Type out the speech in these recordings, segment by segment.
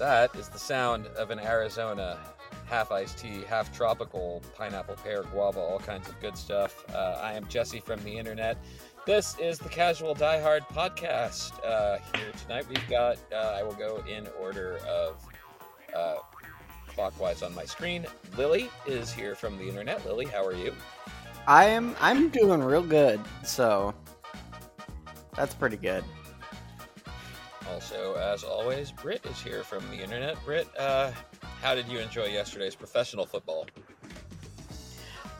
That is the sound of an Arizona half iced tea, half tropical, pineapple, pear, guava, all kinds of good stuff. Uh, I am Jesse from the internet. This is the Casual Diehard podcast. Uh, here tonight we've got, uh, I will go in order of uh, clockwise on my screen. Lily is here from the internet. Lily, how are you? I am I'm doing real good, so that's pretty good. Also, as always, Britt is here from the internet. Britt, uh, how did you enjoy yesterday's professional football?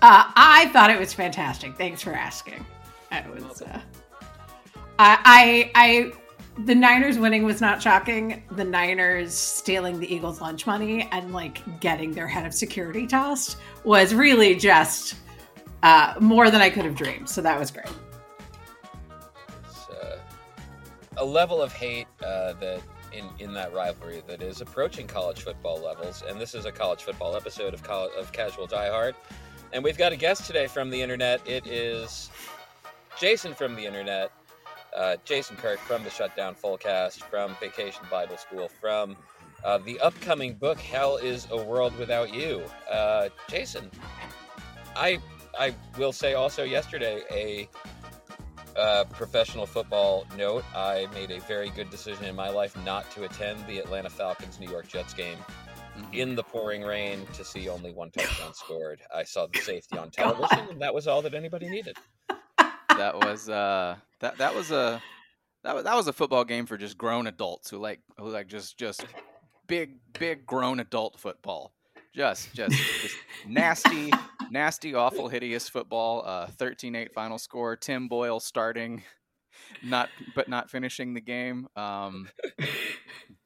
Uh, I thought it was fantastic. Thanks for asking. I was, uh, I, I, I, the Niners winning was not shocking. The Niners stealing the Eagles' lunch money and like getting their head of security tossed was really just uh, more than I could have dreamed. So that was great. A level of hate uh, that in, in that rivalry that is approaching college football levels. And this is a college football episode of, Col- of Casual Diehard. And we've got a guest today from the internet. It is Jason from the internet. Uh, Jason Kirk from the Shutdown Fullcast, from Vacation Bible School, from uh, the upcoming book Hell is a World Without You. Uh, Jason, I I will say also yesterday a uh, professional football note. I made a very good decision in my life not to attend the Atlanta Falcons New York Jets game Mm-hmm. in the pouring rain to see only one touchdown scored. I saw the safety on television, and that was all that anybody needed. that was uh that that was a that was, that was a football game for just grown adults who like who like just just big big grown adult football just just, just nasty nasty awful hideous football uh 13-8 final score tim boyle starting not but not finishing the game um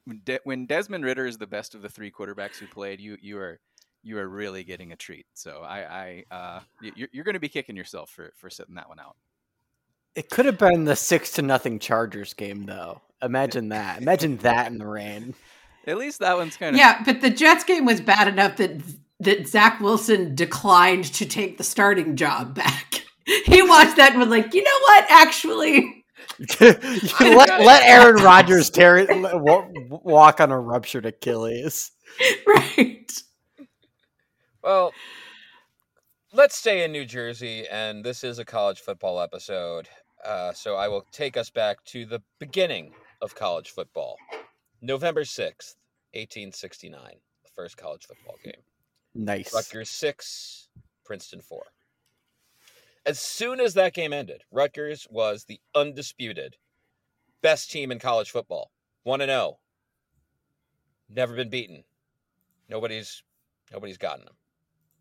when, De- when desmond ridder is the best of the three quarterbacks who played you you are you are really getting a treat so i i uh you're, you're going to be kicking yourself for for sitting that one out It could have been the six to nothing Chargers game though. Imagine that. Imagine that in the rain. At least that one's kind of Yeah, but the Jets game was bad enough that that Zach Wilson declined to take the starting job back. He watched that and was like, you know what? Actually, let, let Aaron Rodgers tear it, walk on a ruptured Achilles. right. Well, let's stay in New Jersey, and this is a college football episode. Uh, so I will take us back to the beginning of college football. November 6th, 1869, the first college football game. Nice. Rutgers 6, Princeton 4. As soon as that game ended, Rutgers was the undisputed best team in college football. 1 and 0. Never been beaten. Nobody's nobody's gotten them.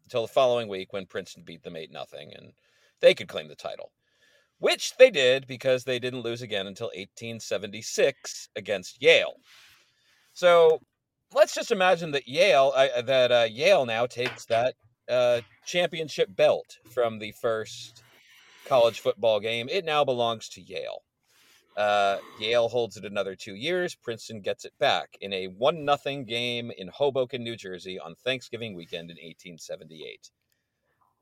Until the following week when Princeton beat them 8 nothing and they could claim the title. Which they did because they didn't lose again until 1876 against Yale. So, let's just imagine that Yale uh, that uh, Yale now takes that uh, championship belt from the first college football game. It now belongs to Yale. Uh, Yale holds it another two years. Princeton gets it back in a one nothing game in Hoboken, New Jersey, on Thanksgiving weekend in 1878.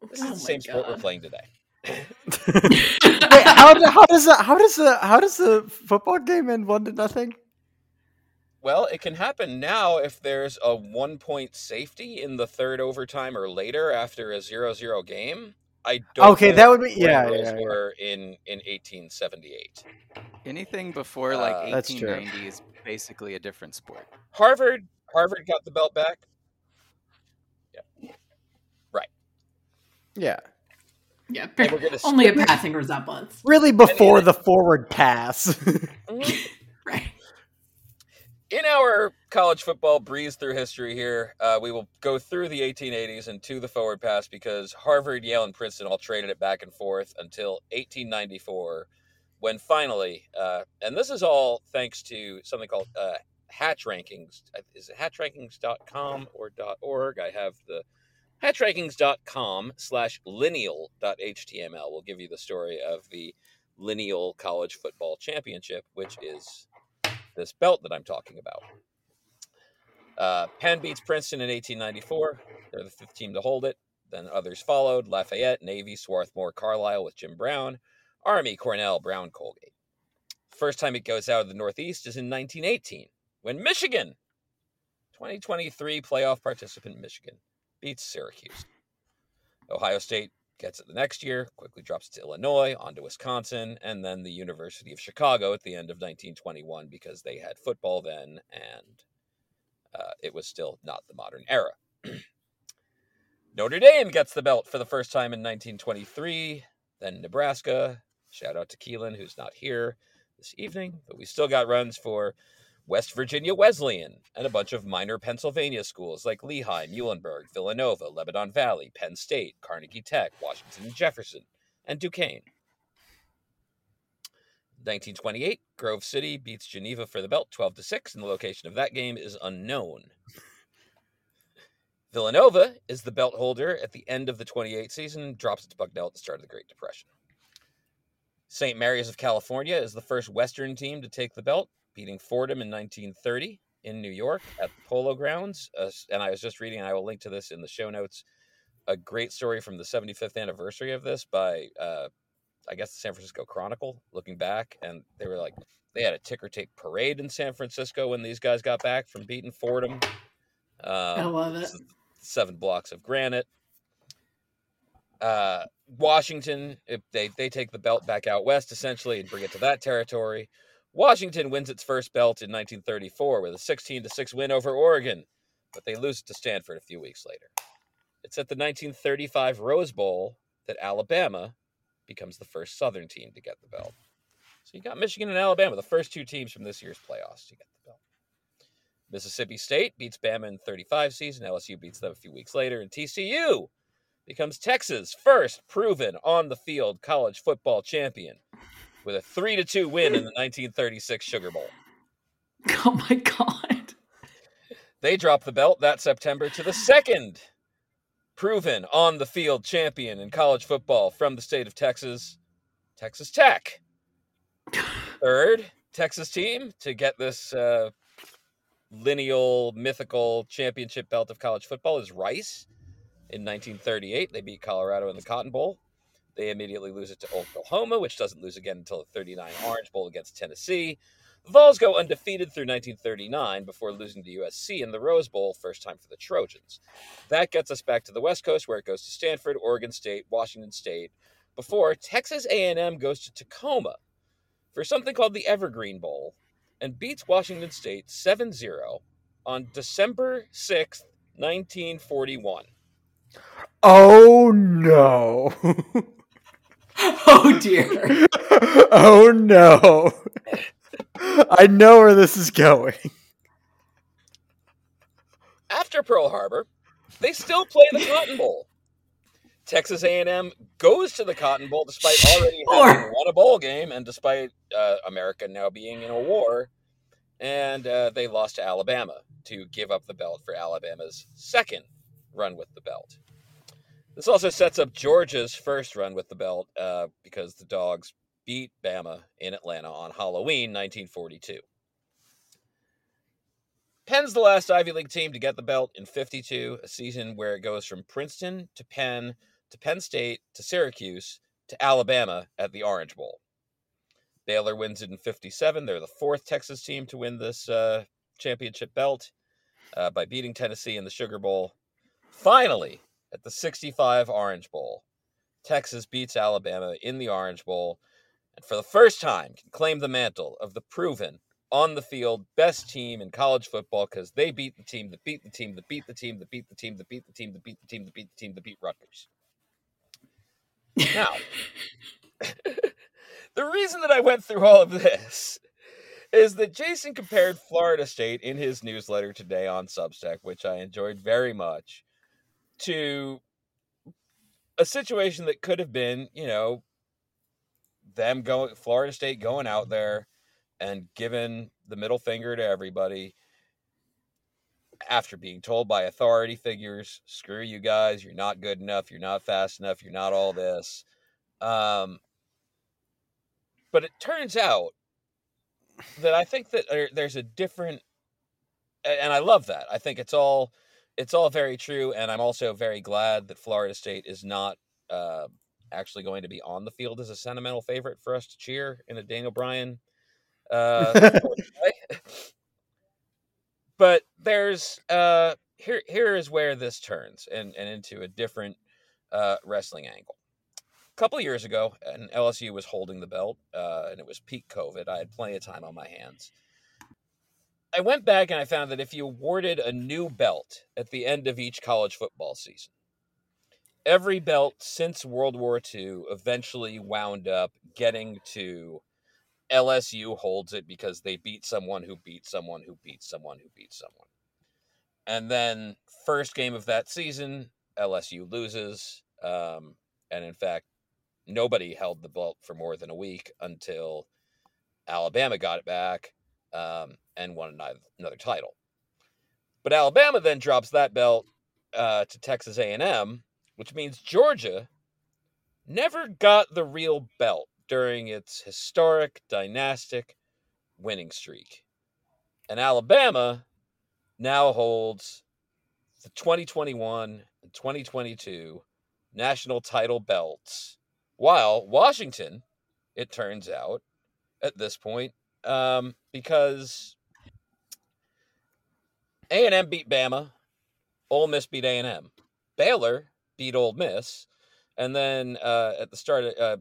This is Oh the my same sport we're playing today. Wait, how, how does the how does the how does the football game end one to nothing? Well, it can happen now if there's a one point safety in the third overtime or later after a 0 0 game. I don't Okay, know that would be yeah, rules yeah, yeah. were in, in 1878. anything before like Uh, That's true. 1890 is basically a different sport. Harvard Harvard got the belt back. Yeah, Right. Yeah, And only a passing resemblance. really before the forward pass. Mhm. Right. In our college football breeze through history here, uh, we will go through the 1880s and to the forward pass because Harvard, Yale, and Princeton all traded it back and forth until 1894, when finally, uh, and this is all thanks to something called uh, Hatch Rankings. Is it hatchrankings.com or .org? I have the Hatchrankings.com slash lineal.html will give you the story of the Lineal College Football Championship, which is this belt that I'm talking about. Uh, Penn beats Princeton in 1894. They're the fifth team to hold it. Then others followed Lafayette, Navy, Swarthmore, Carlisle with Jim Brown, Army, Cornell, Brown, Colgate. First time it goes out of the Northeast is in 1918 when Michigan, 2023 playoff participant Michigan, beats Syracuse. Ohio State gets it the next year, quickly drops to Illinois, on to Wisconsin, and then the University of Chicago at the end of 1921 because they had football then and uh, it was still not the modern era. Notre Dame gets the belt for the first time in 1923, then Nebraska. Shout out to Keelan, who's not here this evening, but we still got runs for West Virginia Wesleyan, and a bunch of minor Pennsylvania schools like Lehigh, Muhlenberg, Villanova, Lebanon Valley, Penn State, Carnegie Tech, Washington and Jefferson, and Duquesne. 1928, Grove City beats Geneva for the belt 12 to 6, and the location of that game is unknown. Villanova is the belt holder at the end of the 28 season, drops it to Bucknell at the start of the Great Depression. St. Mary's of California is the first Western team to take the belt, beating Fordham in 1930 in New York at the Polo Grounds. Uh, and I was just reading, and I will link to this in the show notes, a great story from the 75th anniversary of this by, uh, I guess, the San Francisco Chronicle, looking back. And they were like, they had a ticker tape parade in San Francisco when these guys got back from beating Fordham. Uh, I love it. Seven blocks of granite. Uh, Washington, if they, they take the belt back out west essentially and bring it to that territory. Washington wins its first belt in 1934 with a 16 6 win over Oregon, but they lose it to Stanford a few weeks later. It's at the 1935 Rose Bowl that Alabama becomes the first Southern team to get the belt. So you got Michigan and Alabama, the first two teams from this year's playoffs to get the belt. Mississippi State beats Bama in 35 season. LSU beats them a few weeks later, and TCU becomes Texas' first proven on the field college football champion with a 3 to 2 win in the 1936 Sugar Bowl. Oh my god. They dropped the belt that September to the second proven on the field champion in college football from the state of Texas, Texas Tech. Third Texas team to get this uh, lineal mythical championship belt of college football is Rice. In 1938, they beat Colorado in the Cotton Bowl. They immediately lose it to Oklahoma, which doesn't lose again until the 39 Orange Bowl against Tennessee. The Vols go undefeated through 1939 before losing to USC in the Rose Bowl, first time for the Trojans. That gets us back to the West Coast, where it goes to Stanford, Oregon State, Washington State, before Texas A&M goes to Tacoma for something called the Evergreen Bowl and beats Washington State 7-0 on December 6th, 1941. Oh no. Oh dear. oh no. I know where this is going. After Pearl Harbor, they still play the Cotton Bowl. Texas A&M goes to the Cotton Bowl despite already having won a bowl game and despite uh, America now being in a war. And uh, they lost to Alabama to give up the belt for Alabama's second run with the belt. This also sets up Georgia's first run with the belt uh, because the Dogs beat Bama in Atlanta on Halloween 1942. Penn's the last Ivy League team to get the belt in 52, a season where it goes from Princeton to Penn to Penn State to Syracuse to Alabama at the Orange Bowl. Baylor wins it in 57. They're the fourth Texas team to win this uh, championship belt uh, by beating Tennessee in the Sugar Bowl. Finally, at the 65 Orange Bowl. Texas beats Alabama in the Orange Bowl and for the first time can claim the mantle of the proven on the field best team in college football because they beat the team that beat the team that beat the team that beat the team that beat the team that beat the team that beat the team that beat Rutgers. Now, the reason that I went through all of this is that Jason compared Florida State in his newsletter today on Substack, which I enjoyed very much, to a situation that could have been, you know, them going Florida State going out there and giving the middle finger to everybody. after being told by authority figures, "Screw you guys, you're not good enough, you're not fast enough, you're not all this." Um, but it turns out that I think that there's a different, and I love that. I think it's all it's all very true, and I'm also very glad that Florida State is not uh, actually going to be on the field as a sentimental favorite for us to cheer in a Daniel Bryan. Uh, but there's uh, here here is where this turns and, and into a different uh, wrestling angle. A couple of years ago, and LSU was holding the belt, uh, and it was peak COVID. I had plenty of time on my hands. I went back and I found that if you awarded a new belt at the end of each college football season, every belt since World War II eventually wound up getting to LSU holds it because they beat someone who beat someone who beat someone who beat someone. And then, first game of that season, LSU loses. Um, and in fact, nobody held the belt for more than a week until Alabama got it back um, and won another title. But Alabama then drops that belt uh, to Texas A&M, which means Georgia never got the real belt during its historic dynastic winning streak. And Alabama now holds the 2021 and 2022 national title belts, while Washington, it turns out, at this point, um, because A and M beat Bama, Ole Miss beat A and M, Baylor beat Ole Miss, and then uh, at the start, uh,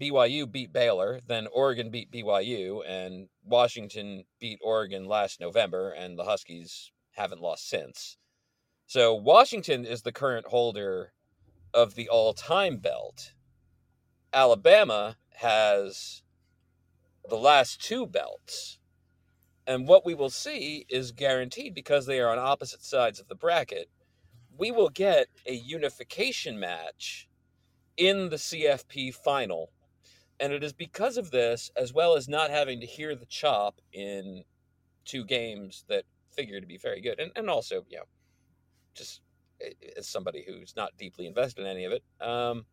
BYU beat Baylor, then Oregon beat BYU, and Washington beat Oregon last November, and the Huskies haven't lost since. So Washington is the current holder of the all-time belt. Alabama has the last two belts. And what we will see is guaranteed because they are on opposite sides of the bracket. We will get a unification match in the CFP final. And it is because of this, as well as not having to hear the chop in two games that figure to be very good. And, and also, you know, just as somebody who's not deeply invested in any of it, um,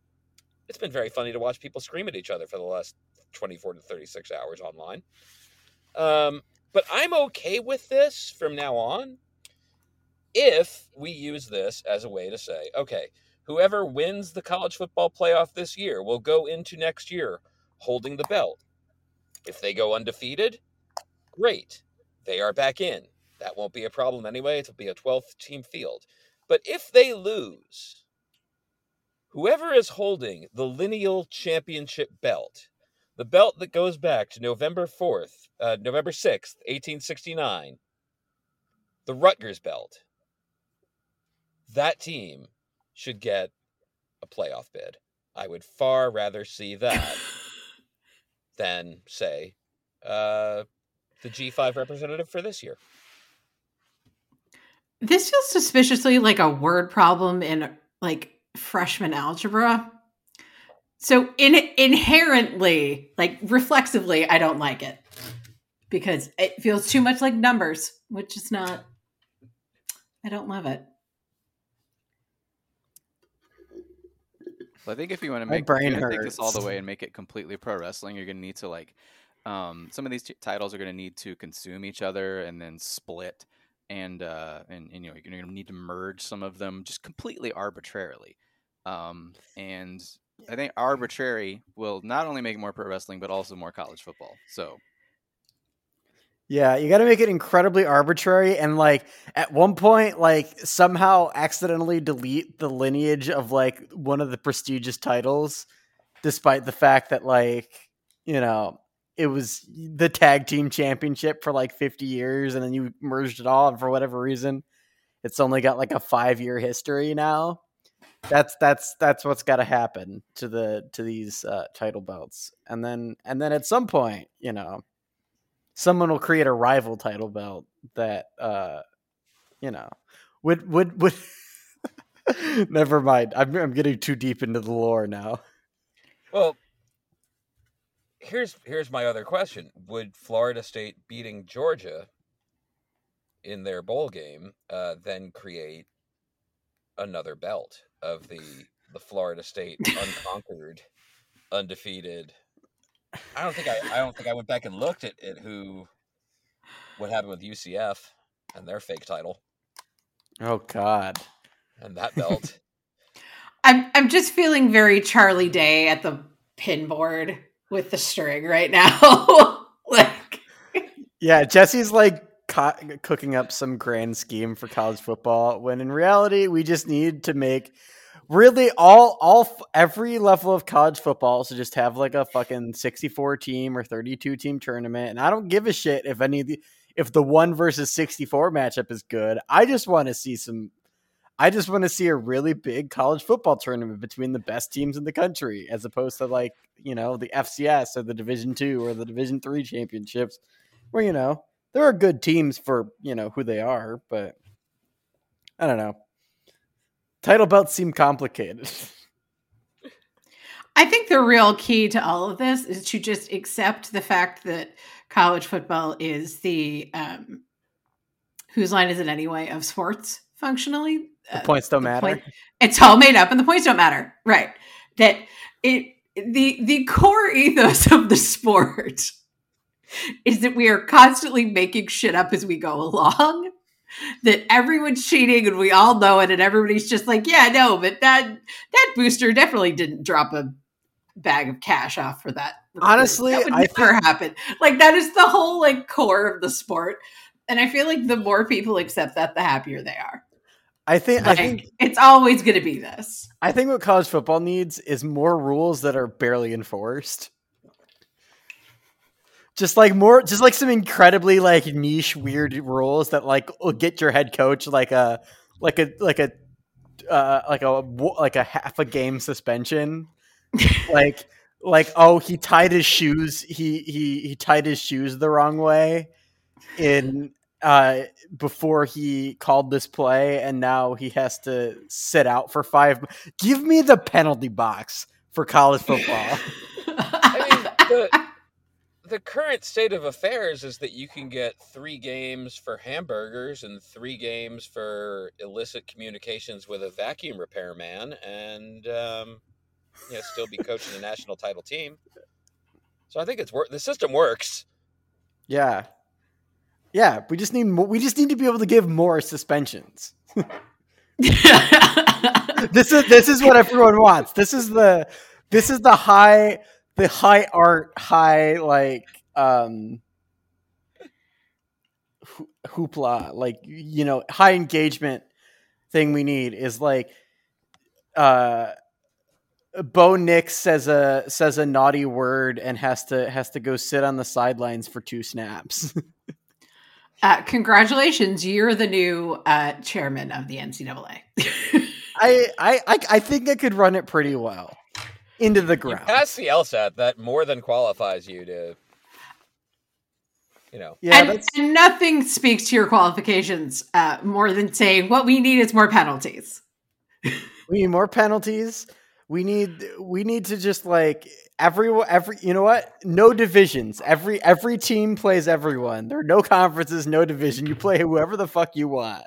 it's been very funny to watch people scream at each other for the last 24 to 36 hours online. Um, but I'm okay with this from now on if we use this as a way to say, okay, whoever wins the college football playoff this year will go into next year holding the belt. If they go undefeated, great. They are back in. That won't be a problem anyway. It'll be a 12 team field. But if they lose, whoever is holding the lineal championship belt the belt that goes back to November 4th, uh, November 6th, 1869, the Rutgers belt, that team should get a playoff bid. I would far rather see that than, say, uh, the G5 representative for this year. This feels suspiciously like a word problem in like freshman algebra. So in inherently, like reflexively, I don't like it because it feels too much like numbers, which is not. I don't love it. Well, I think if you want to make brain take this all the way and make it completely pro wrestling, you're going to need to like um, some of these t- titles are going to need to consume each other and then split, and uh, and, and you know you're going to need to merge some of them just completely arbitrarily. Um, and I think arbitrary will not only make more pro wrestling but also more college football. So Yeah, you got to make it incredibly arbitrary and like at one point like somehow accidentally delete the lineage of like one of the prestigious titles despite the fact that like, you know, it was the tag team championship for like 50 years and then you merged it all and for whatever reason it's only got like a 5-year history now. That's that's that's what's got to happen to the to these uh, title belts. And then and then at some point, you know, someone will create a rival title belt that uh you know would would would never mind. I'm, I'm getting too deep into the lore now. Well, here's here's my other question: Would Florida State beating Georgia in their bowl game uh, then create another belt of the the Florida State unconquered, undefeated. I don't think I I don't think I went back and looked at, at who what happened with UCF and their fake title Oh God. and that belt. I'm I'm just feeling very Charlie Day at the pin board with the string right now. like Yeah, Jesse's like co- cooking up some grand scheme for college football when in reality we just need to make really all all every level of college football to just have like a fucking 64 team or 32 team tournament and I don't give a shit if any of the if the 1 versus 64 matchup is good. I just want to see some I just want to see a really big college football tournament between the best teams in the country, as opposed to like you know the FCS or the Division Two or the Division Three championships, where you know there are good teams for you know who they are, but I don't know. Title belts seem complicated. I think the real key to all of this is to just accept the fact that college football is the um whose line is it anyway of sports functionally. The Uh, points don't matter. point- it's all made up and the points don't matter. Right. That it the the core ethos of the sport is that we are constantly making shit up as we go along. That everyone's cheating and we all know it, and everybody's just like, yeah, no, but that that booster definitely didn't drop a bag of cash off for that. Honestly, that would I never happen. Like that is the whole like core of the sport, and I feel like the more people accept that, the happier they are. I think I think it's always going to be this. I think what college football needs is more rules that are barely enforced. Just like more, just like some incredibly like niche, weird rules that like will get your head coach like a like a like a uh, like a like a half a game suspension. like like oh he tied his shoes he he he tied his shoes the wrong way in uh before he called this play and now he has to sit out for five give me the penalty box for college football I mean, the, the current state of affairs is that you can get three games for hamburgers and three games for illicit communications with a vacuum repairman, and um, you know, still be coaching the national title team. So I think it's work. The system works. yeah yeah we just need more we just need to be able to give more suspensions this is this is what everyone wants this is the this is the high the high art high like um hoo- hoopla like you know high engagement thing we need is like uh Bo Nix says a says a naughty word and has to has to go sit on the sidelines for two snaps. uh, congratulations, you're the new uh, chairman of the NCAA. I, I I I think I could run it pretty well into the You ground. pass the LSAT, that more than qualifies you to, you know, yeah, and, and nothing speaks to your qualifications uh, more than saying what we need is more penalties. we need more penalties. We need we need to just like every every you know what? No divisions. Every every team plays everyone. There are no conferences, no division. You play whoever the fuck you want.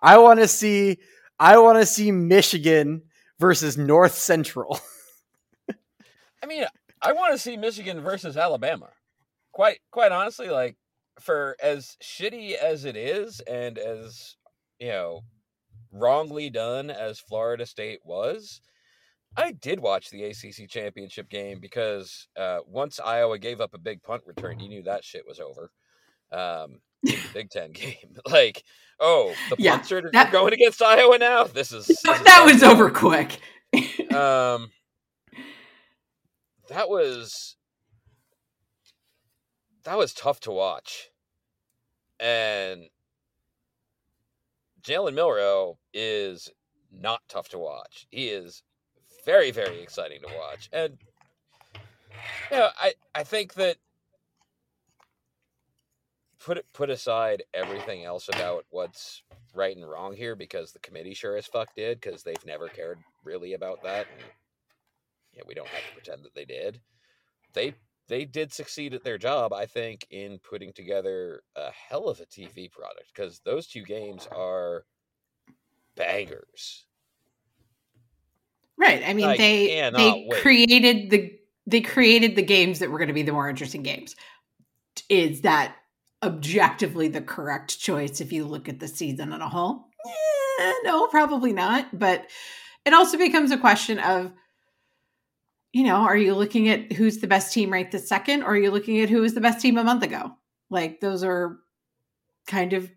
I want to see I want to see Michigan versus North Central. I mean, I want to see Michigan versus Alabama. Quite, quite honestly, like for as shitty as it is, and as you know, wrongly done as Florida State was, I did watch the ACC championship game because uh, once Iowa gave up a big punt return, you knew that shit was over. Um, Big Ten game, like, oh, the Yeah, punts that- going against Iowa now. This is this is that was done. over quick. um that was that was tough to watch and jalen milroe is not tough to watch he is very very exciting to watch and you know i i think that put put aside everything else about what's right and wrong here because the committee sure as fuck did because they've never cared really about that and yeah we don't have to pretend that they did they they did succeed at their job, I think, in putting together a hell of a TV product because those two games are bangers. Right. I mean, I they they wait. created the they created the games that were going to be the more interesting games. Is that objectively the correct choice if you look at the season on a whole? Eh, no, probably not. But it also becomes a question of, you know, are you looking at who's the best team right this second, or are you looking at who was the best team a month ago? Like those are kind of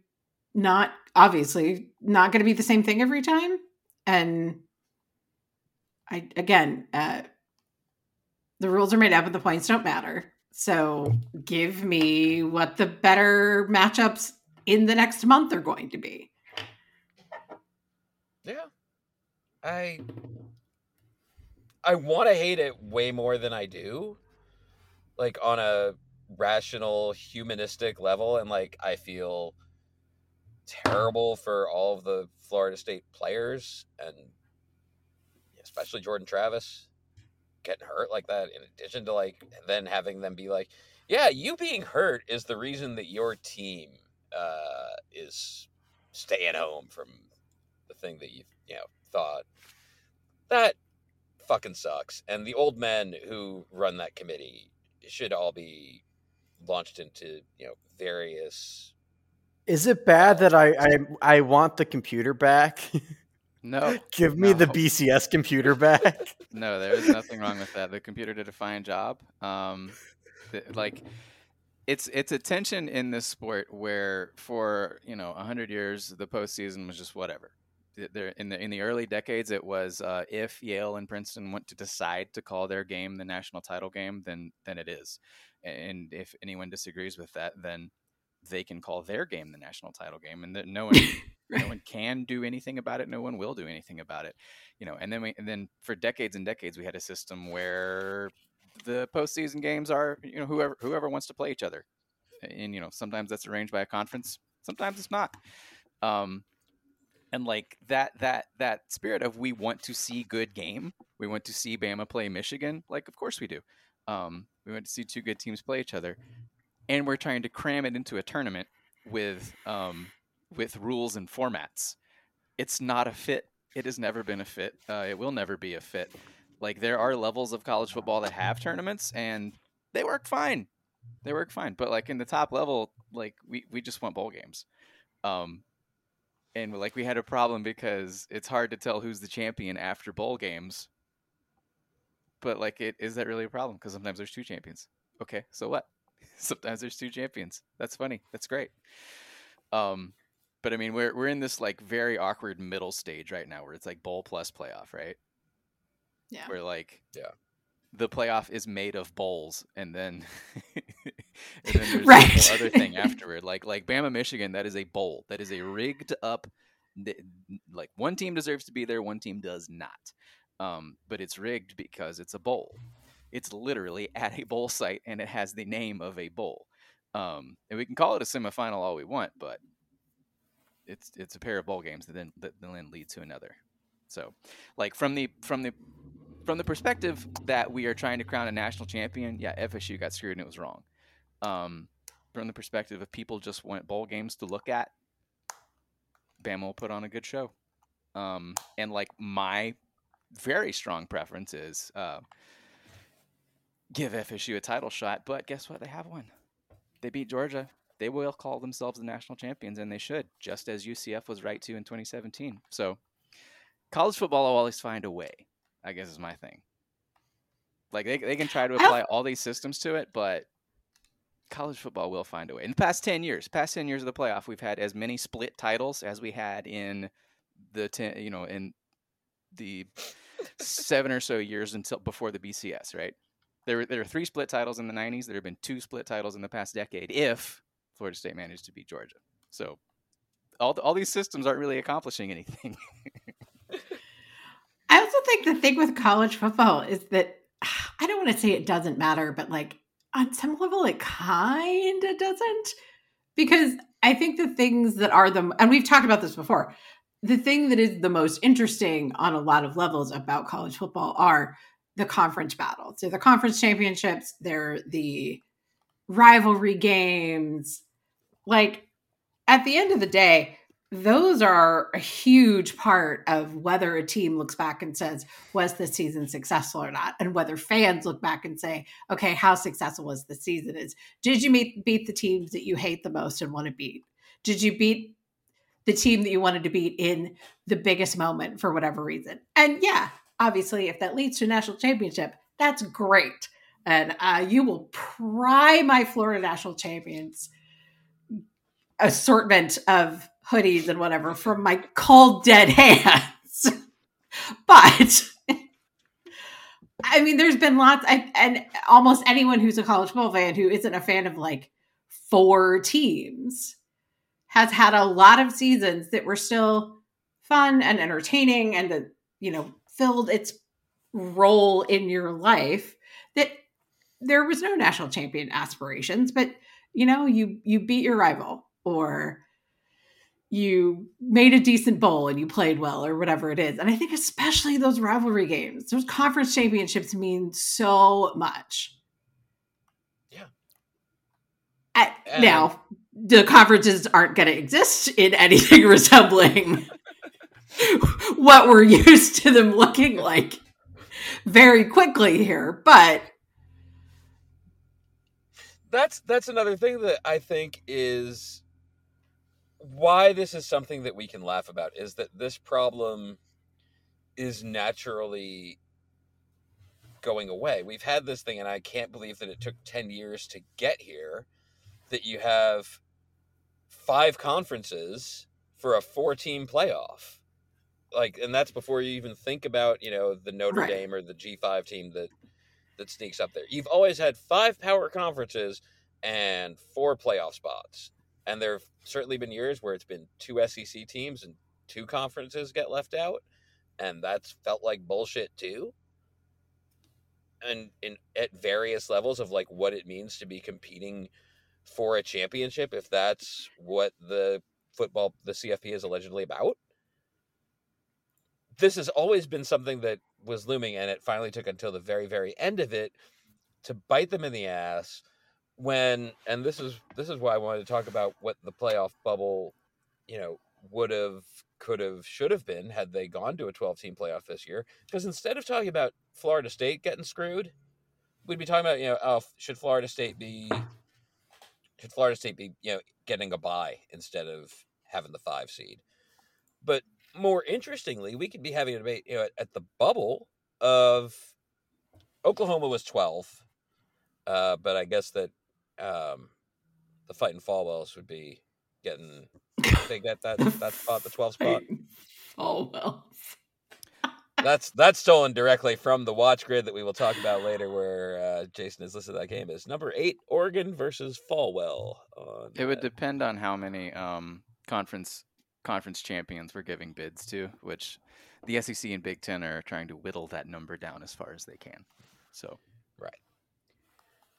not obviously not going to be the same thing every time, and I again, uh, the rules are made up and the points don't matter. So give me what the better matchups in the next month are going to be. Yeah. I I want to hate it way more than I do. Like on a rational humanistic level and like I feel terrible for all of the Florida State players and especially Jordan Travis getting hurt like that in addition to like then having them be like yeah you being hurt is the reason that your team uh is staying home from the thing that you you know thought that fucking sucks and the old men who run that committee should all be launched into you know various Is it bad that I I, I want the computer back? No, Give me the BCS computer back. no, there is nothing wrong with that. The computer did a fine job. Um, th- like, it's it's a tension in this sport where for you know hundred years the postseason was just whatever. There in the in the early decades, it was uh, if Yale and Princeton want to decide to call their game the national title game, then then it is. And if anyone disagrees with that, then they can call their game the national title game, and that no one no one can do anything about it. No one will do anything about it. You know, and then we and then for decades and decades we had a system where the postseason games are you know whoever whoever wants to play each other, and you know sometimes that's arranged by a conference, sometimes it's not. Um, and like that that that spirit of we want to see good game, we want to see Bama play Michigan. Like of course we do. Um, we want to see two good teams play each other, and we're trying to cram it into a tournament with um, with rules and formats. It's not a fit. It has never been a fit. Uh, it will never be a fit. Like there are levels of college football that have tournaments and they work fine. They work fine. But like in the top level, like we, we just want bowl games. Um, and like we had a problem because it's hard to tell who's the champion after bowl games. But like, it is that really a problem? Because sometimes there's two champions. Okay, so what? sometimes there's two champions. That's funny. That's great. Um, but I mean, we're we're in this like very awkward middle stage right now, where it's like bowl plus playoff, right? Yeah. Where like Yeah. the playoff is made of bowls, and then and then there's Right. this whole other thing afterward, like like Bama Michigan, that is a bowl, that is a rigged up. Like one team deserves to be there, one team does not. Um, but it's rigged because it's a bowl. It's literally at a bowl site, and it has the name of a bowl. Um, and we can call it a semifinal all we want, but it's it's a pair of bowl games that then that then lead to another. So, like from the from the from the perspective that we are trying to crown a national champion, yeah, FSU got screwed and it was wrong. Um, from the perspective of people just want bowl games to look at, Bama will put on a good show. Um, and like my very strong preference is uh, give FSU a title shot, but guess what? They have one. They beat Georgia. They will call themselves the national champions, and they should, just as UCF was right to in 2017. So, college football will always find a way. I guess is my thing. Like they they can try to apply all these systems to it, but college football will find a way. In the past 10 years, past 10 years of the playoff, we've had as many split titles as we had in the 10, you know, in the seven or so years until before the BCS, right? There there were three split titles in the 90s. There have been two split titles in the past decade if Florida State managed to beat Georgia. So all, all these systems aren't really accomplishing anything. I also think the thing with college football is that I don't want to say it doesn't matter, but like on some level, it kind of doesn't. Because I think the things that are the, and we've talked about this before, the thing that is the most interesting on a lot of levels about college football are the conference battles. They're the conference championships. They're the rivalry games. Like at the end of the day, those are a huge part of whether a team looks back and says, was this season successful or not? And whether fans look back and say, okay, how successful was the season? Is did you meet, beat the teams that you hate the most and want to beat? Did you beat the team that you wanted to beat in the biggest moment for whatever reason? And yeah, obviously, if that leads to a national championship, that's great. And uh, you will pry my Florida national champions assortment of hoodies and whatever from my cold dead hands. but I mean, there's been lots, I, and almost anyone who's a college football fan who isn't a fan of like four teams has had a lot of seasons that were still fun and entertaining and that, you know, filled its role in your life that there was no national champion aspirations, but you know, you you beat your rival or you made a decent bowl and you played well or whatever it is. And I think especially those rivalry games, those conference championships mean so much. Yeah. At, now, the conferences aren't going to exist in anything resembling what we're used to them looking like very quickly here, but that's that's another thing that I think is why this is something that we can laugh about is that this problem is naturally going away. We've had this thing, and I can't believe that it took 10 years to get here. That you have five conferences for a four team playoff. Like, and that's before you even think about, you know, the Notre right. Dame or the G5 team that that sneaks up there. You've always had five power conferences and four playoff spots. And there have certainly been years where it's been two SEC teams and two conferences get left out, and that's felt like bullshit too. And in at various levels of like what it means to be competing for a championship, if that's what the football the CFP is allegedly about. This has always been something that was looming, and it finally took until the very, very end of it to bite them in the ass when and this is this is why I wanted to talk about what the playoff bubble, you know, would have, could have, should have been had they gone to a 12 team playoff this year. Because instead of talking about Florida State getting screwed, we'd be talking about, you know, oh, should Florida State be should Florida State be, you know, getting a bye instead of having the five seed? But more interestingly, we could be having a debate, you know, at, at the bubble of Oklahoma was 12. Uh, but I guess that um, the fighting Falwells would be getting they get that that spot, the 12 spot. Falwells. that's that's stolen directly from the watch grid that we will talk about later, where uh, Jason has listed that game as number eight, Oregon versus Falwell. On, it would depend on how many um, conference conference champions we're giving bids to, which the SEC and Big Ten are trying to whittle that number down as far as they can. So, right.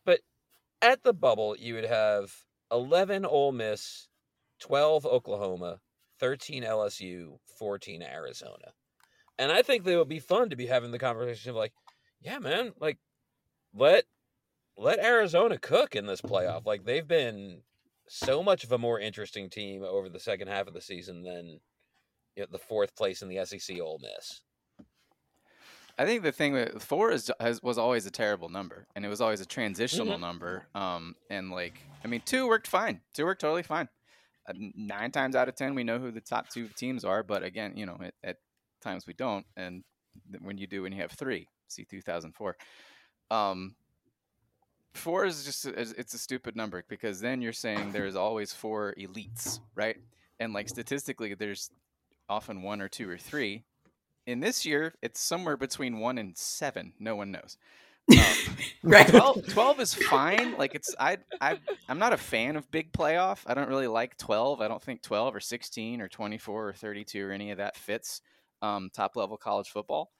But at the bubble, you would have 11 Ole Miss, 12 Oklahoma, 13 LSU, 14 Arizona. And I think they would be fun to be having the conversation of like, yeah, man, like let let Arizona cook in this playoff. Like they've been so much of a more interesting team over the second half of the season than you know, the fourth place in the SEC Ole Miss. I think the thing with four is has, was always a terrible number, and it was always a transitional mm-hmm. number. Um, and like, I mean, two worked fine. Two worked totally fine. Uh, nine times out of ten, we know who the top two teams are, but again, you know, at, at times we don't. And when you do, when you have three, see 2004. Um, four is just it's a stupid number because then you're saying there's always four elites, right? And like statistically, there's often one or two or three in this year, it's somewhere between one and seven. No one knows. Um, right. 12, 12, is fine. Like it's I I I'm not a fan of big playoff. I don't really like 12. I don't think 12 or 16 or 24 or 32 or any of that fits um, top level college football.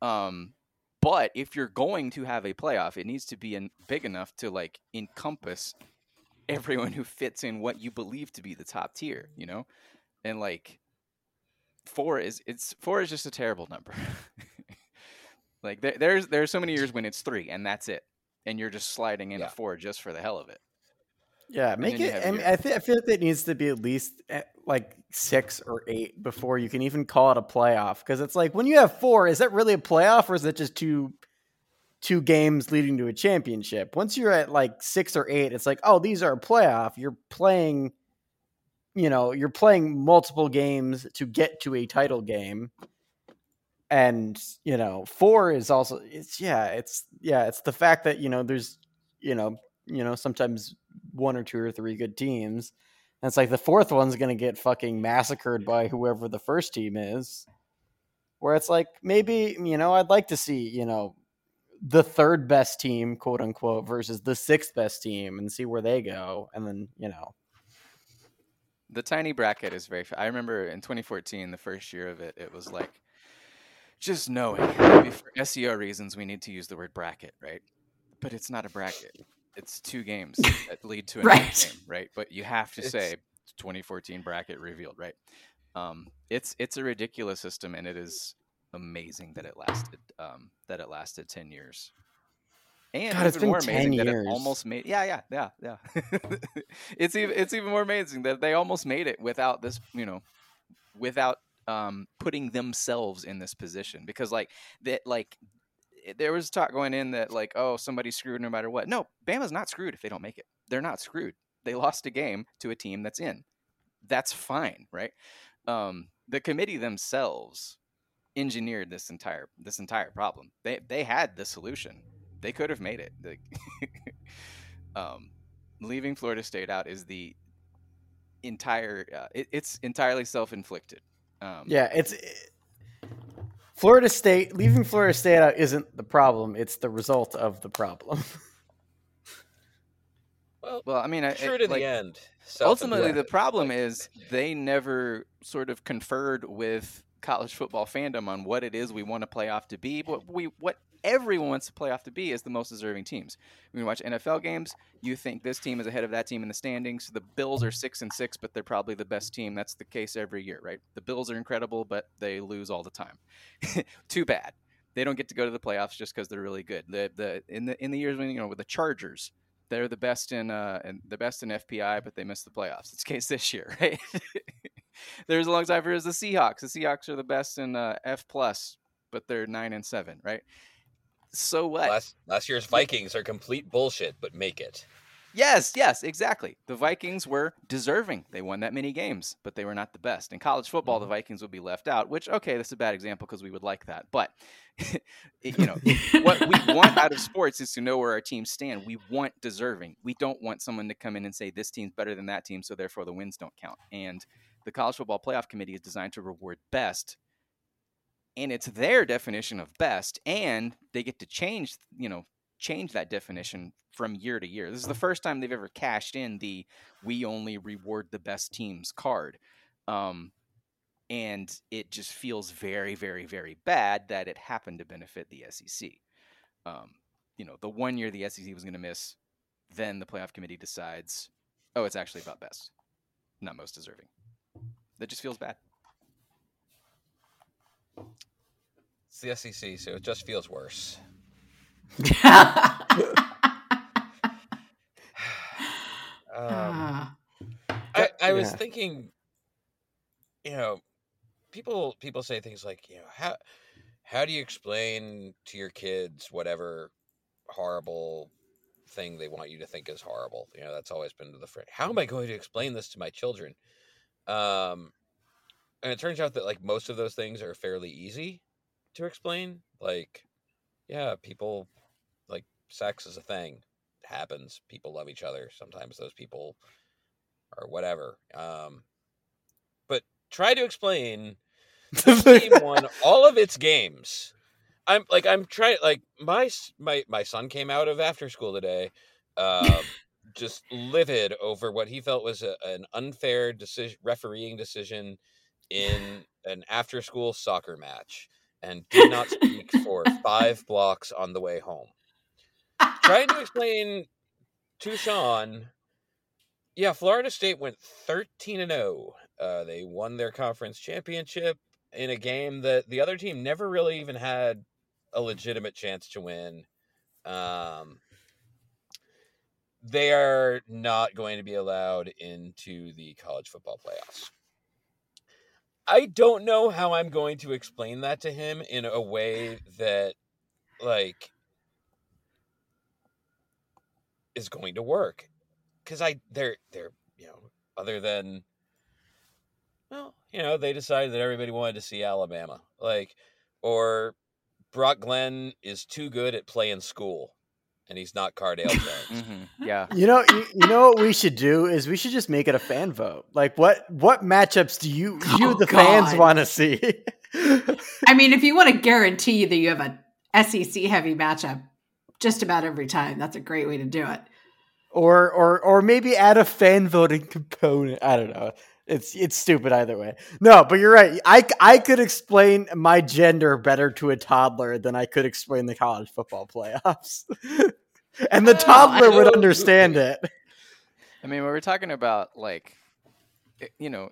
Um, but if you're going to have a playoff, it needs to be in, big enough to like encompass everyone who fits in what you believe to be the top tier, you know? And like four is it's four is just a terrible number. Like there, there's there's so many years when it's three and that's it, and you're just sliding into Yeah. four just for the hell of it. Yeah, make it. I, mean, I, th- I feel like it needs to be at least eh, like six or eight before you can even call it a playoff. Because it's like when you have four, is that really a playoff or is it just two two games leading to a championship? Once you're at like six or eight, it's like, oh, these are a playoff. You're playing, you know, you're playing multiple games to get to a title game. And you know, four is also it's yeah, it's yeah, it's the fact that you know there's you know you know sometimes one or two or three good teams. And it's like the fourth one's going to get fucking massacred by whoever the first team is. Where it's like maybe you know I'd like to see you know the third best team, quote unquote, versus the sixth best team, and see where they go, and then you know The tiny bracket is very. I remember in 2014, the first year of it, it was like just knowing for SEO reasons we need to use the word bracket, right? But it's not a bracket. It's two games that lead to another Right. game, right? But you have to It's- say 2014 bracket revealed, right? Um, it's it's a ridiculous system, and it is amazing that it lasted um, that it lasted 10 years. And God, it's even more 10 amazing that it almost made yeah yeah yeah yeah. it's even it's even more amazing that they almost made it without this you know without um, putting themselves in this position because like that like there was talk going in that like oh somebody's screwed no matter what. No bama's not screwed if they don't make it. They're not screwed. They lost a game to a team that's in. That's fine right? Um, the committee themselves engineered this entire this entire problem. They they had the solution. They could have made it. Like, um, leaving florida state out is the entire uh, it, it's entirely self-inflicted. Um, yeah, it's Florida State leaving Florida State out isn't the problem; it's the result of the problem. Well, well i mean I, true it- to like, the end. ultimately the problem like- is they never sort of conferred with college football fandom on what it is we want a playoff to be what we what everyone wants a playoff to be is the most deserving teams when you watch nfl games you think this team is ahead of that team in the standings the bills are six and six but they're probably the best team that's the case every year right the bills are incredible but they lose all the time too bad they don't get to go to the playoffs just because they're really good the, the in the in the years when you know with the chargers they're the best in uh the best in FPI, but they missed the playoffs. It's the case this year, right? There's a long time for is the Seahawks. The Seahawks are the best in uh, F plus, but they're nine and seven, right? So what? last last year's Vikings are complete bullshit, but make it. Yes, yes, exactly. The Vikings were deserving. They won that many games, but they were not the best. In college football, the mm-hmm. Vikings would be left out, which okay, that's a bad example because we would like that. But you know, what we want out of sports is to know where our teams stand. We want deserving. We don't want someone to come in and say this team's better than that team, so therefore the wins don't count. And the college football playoff committee is designed to reward best. And it's their definition of best, and they get to change, you know, change that definition from year to year. This is the first time they've ever cashed in the "we only reward the best teams" card, um, and it just feels very, very, very bad that it happened to benefit the SEC. Um, you know, the one year the SEC was going to miss, then the playoff committee decides, oh, it's actually about best, not most deserving. That just feels bad. It's the SEC, so it just feels worse. Um, Ah. I, I was Yeah. thinking, you know, people people say things like, you know, how how do you explain to your kids whatever horrible thing they want you to think is horrible? You know, that's always been to the phrase. How am I going to explain this to my children? Um, and it turns out that like most of those things are fairly easy to explain. Like, yeah, people like sex is a thing. It happens. People love each other. Sometimes those people or whatever. Um, but try to explain won all of its games. I'm like I'm trying like my my my son came out of after school today, uh, just livid over what he felt was a, an unfair decision refereeing decision in an after school soccer match, and did not speak for five blocks on the way home. Trying to explain to Sean yeah, Florida State went 13 and 0. Uh, they won their conference championship in a game that the other team never really even had a legitimate chance to win. Um, they are not going to be allowed into the college football playoffs. I don't know how I'm going to explain that to him in a way that like is going to work cuz I they're they're you know other than well, you know, they decided that everybody wanted to see Alabama. Like or Brock Glenn is too good at playing school and he's not Cardale Jones. Mm-hmm. Yeah. You know, you, you know what we should do is we should just make it a fan vote. Like, what what matchups do you you Oh, the fans want to see? I mean, if you want to guarantee that you have a SEC heavy matchup just about every time, that's a great way to do it. or or or maybe add a fan voting component. I don't know. It's it's stupid either way. No, but you're right. I I could explain my gender better to a toddler than I could explain the college football playoffs. and the toddler would understand it. I mean, when we're talking about like, you know,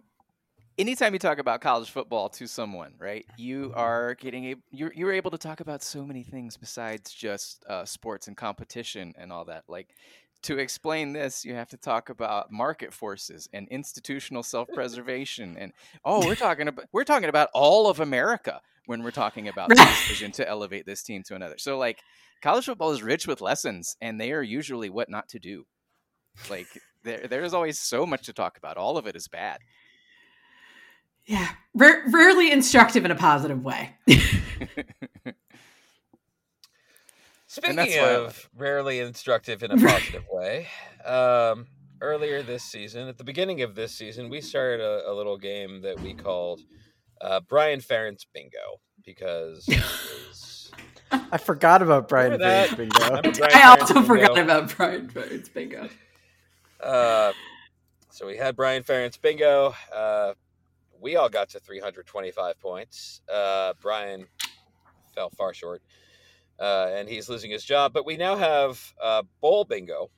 anytime you talk about college football to someone, right? You are getting a you're you're able to talk about so many things besides just uh, sports and competition and all that. Like, to explain this, you have to talk about market forces and institutional self-preservation. And oh, we're talking about we're talking about all of America when we're talking about the decision to elevate this team to another. So like. College football is rich with lessons, and they are usually what not to do. Like there, there's always so much to talk about. All of it is bad. Yeah, Ra- rarely instructive in a positive way. Speaking that's why I of rarely instructive in a positive way, um, earlier this season, at the beginning of this season, we started a, a little game that we called uh, Brian Ferentz Bingo because I forgot about Brian Remember? Ferentz bingo. Brian I Ferentz also Bingo? forgot about Brian Burns bingo. Uh, so we had Brian Ferentz Bingo. Uh, we all got to 325 points. Uh, Brian fell far short, uh, and he's losing his job. But we now have uh, Bowl Bingo,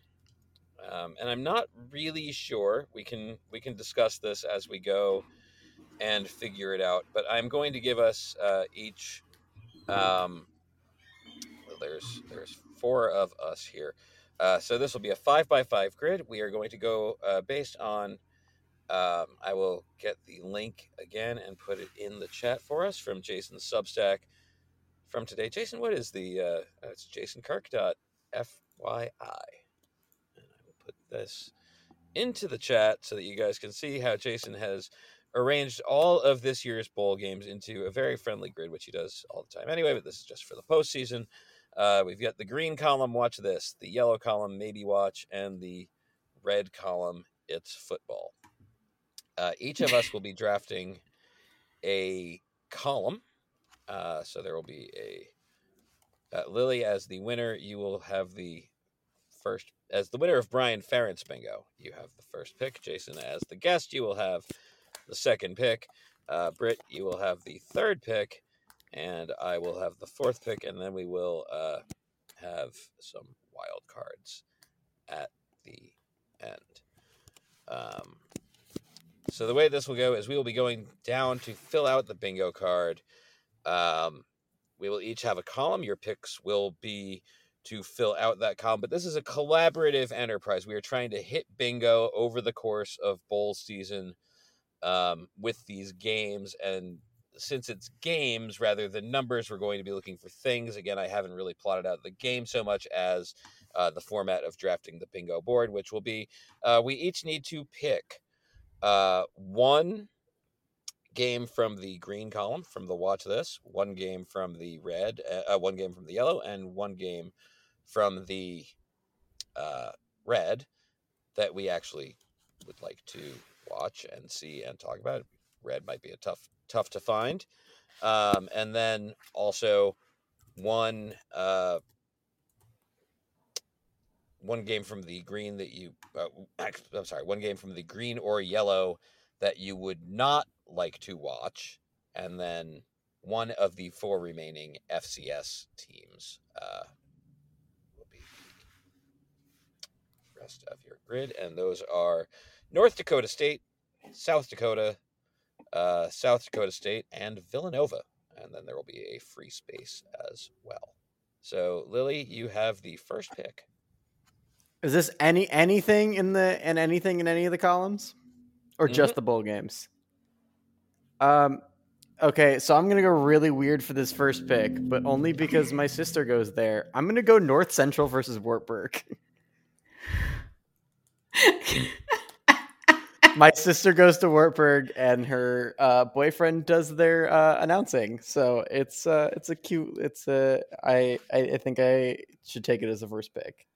um, and I'm not really sure. We can we can discuss this as we go and figure it out. But I'm going to give us uh, each. Um, well, there's there's four of us here. Uh, so this will be a five by five grid. We are going to go uh, based on. Um, I will get the link again and put it in the chat for us from Jason's Substack from today. Jason, what is the? Uh, uh, it's jasonkirk.fyi. And I will put this into the chat so that you guys can see how Jason has arranged all of this year's bowl games into a very friendly grid, which he does all the time anyway. But this is just for the postseason. Uh, we've got the green column, watch this, the yellow column, maybe watch, and the red column, it's football. Uh, each of us will be drafting a column. Uh, so there will be a uh, Lily as the winner. You will have the first, as the winner of Brian Ferentz Bingo, you have the first pick. Jason, as the guest, you will have the second pick. Uh, Britt, you will have the third pick and I will have the fourth pick, and then we will uh, have some wild cards at the end. Um, so the way this will go is we will be going down to fill out the bingo card. Um, we will each have a column. Your picks will be to fill out that column, but this is a collaborative enterprise. We are trying to hit bingo over the course of bowl season um, with these games and since it's games rather than numbers, we're going to be looking for things. Again, I haven't really plotted out the game so much as uh, the format of drafting the bingo board, which will be uh, we each need to pick uh, one game from the green column from the watch this, one game from the red, uh, one game from the yellow, and one game from the uh, red that we actually would like to watch and see and talk about. Red might be a tough tough to find. Um, and then also one uh, one game from the green that you uh, I'm sorry, one game from the green or yellow that you would not like to watch, and then one of the four remaining FCS teams uh, will be the rest of your grid, and those are North Dakota State, South Dakota, uh, South Dakota State, and Villanova. and then there will be a free space as well. So, Lily, you have the first pick. Is this any anything in the and anything in any of the columns, or just the bowl games? Um, okay, so I'm gonna go really weird for this first pick, but only because my sister goes there. I'm gonna go North Central versus Wartburg. my sister goes to Wartburg, and her uh, boyfriend does their uh, announcing. So it's uh, it's a cute. It's a. I I think I should take it as a first pick.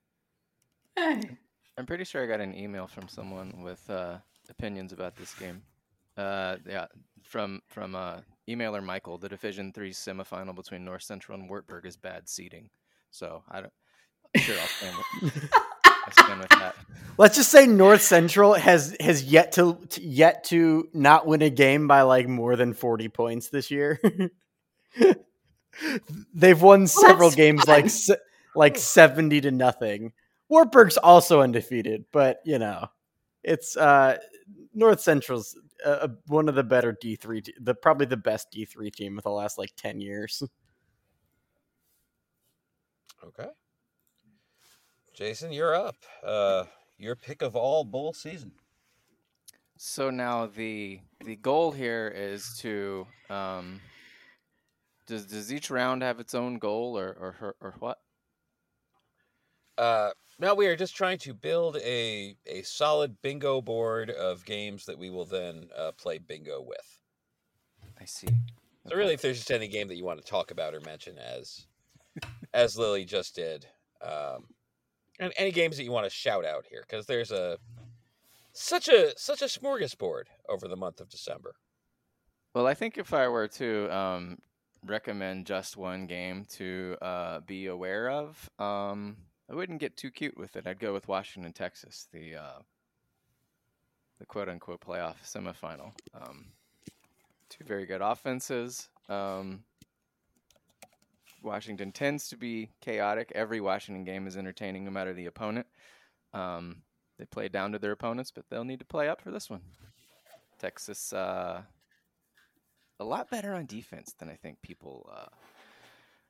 Hey. I'm pretty sure I got an email from someone with uh, opinions about this game. Uh, yeah, from from uh, emailer Michael. The Division Three semifinal between North Central and Wartburg is bad seating. So I don't. Sure, I'll stand with, I'll stand with that. Let's just say North Central has has yet to, to yet to not win a game by like more than forty points this year. They've won several games fun. like se- like seventy to nothing. Wartburg's also undefeated, but you know, it's uh, North Central's uh, one of the better D three, the probably the best D three team of the last like ten years. Okay. Jason, you're up. Uh, your pick of all bowl season. So now the the goal here is to um, does does each round have its own goal or or her- or what? Uh, now we are just trying to build a a solid bingo board of games that we will then uh, play bingo with. I see. So really, if there's just any game that you want to talk about or mention, as as Lily just did, um, and any games that you want to shout out here, because there's a such a such a smorgasbord over the month of December. Well, I think if I were to um, recommend just one game to uh, be aware of, um, I wouldn't get too cute with it. I'd go with Washington, Texas, the uh, the quote unquote playoff semifinal. Um, two very good offenses. Um, Washington tends to be chaotic. Every Washington game is entertaining, no matter the opponent. Um, they play down to their opponents, but they'll need to play up for this one. Texas, uh, a lot better on defense than I think people uh,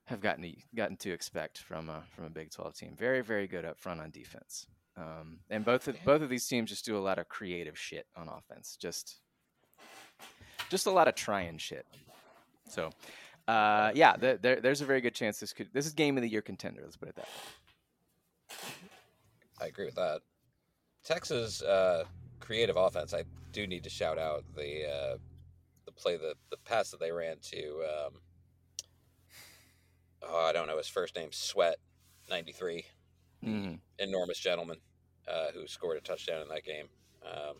have gotten gotten to expect from a, from a Big 12 team. Very, very good up front on defense. Um, and both of both of these teams just do a lot of creative shit on offense. Just just a lot of trying shit. So, uh, yeah, th- there, there's a very good chance this could this is game of the year contender. Let's put it that way. I agree with that. Texas uh, creative offense. I do need to shout out the uh, the play the the pass that they ran to. Um, oh, I don't know his first name. Sweat, ninety three. hmm Enormous gentleman uh, who scored a touchdown in that game. Um,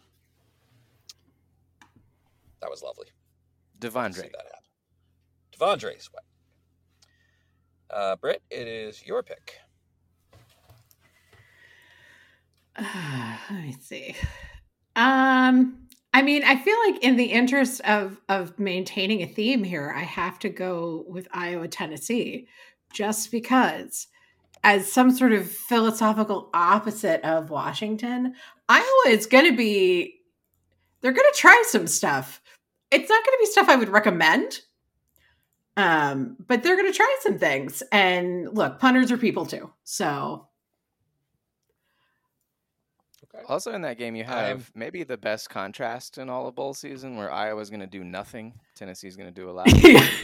that was lovely. to see T'Vondre. that happen. T'Vondre Sweat. Uh, Britt, it is your pick. let me see. Um, I mean, I feel like in the interest of of maintaining a theme here, I have to go with Iowa, Tennessee, just because, as some sort of philosophical opposite of Washington, Iowa is going to be. They're going to try some stuff. It's not going to be stuff I would recommend. Um, but they're going to try some things. And look, punters are people too. So Okay. Also in that game, you I am- have maybe the best contrast in all of bowl season, where Iowa's going to do nothing, Tennessee's going to do a lot.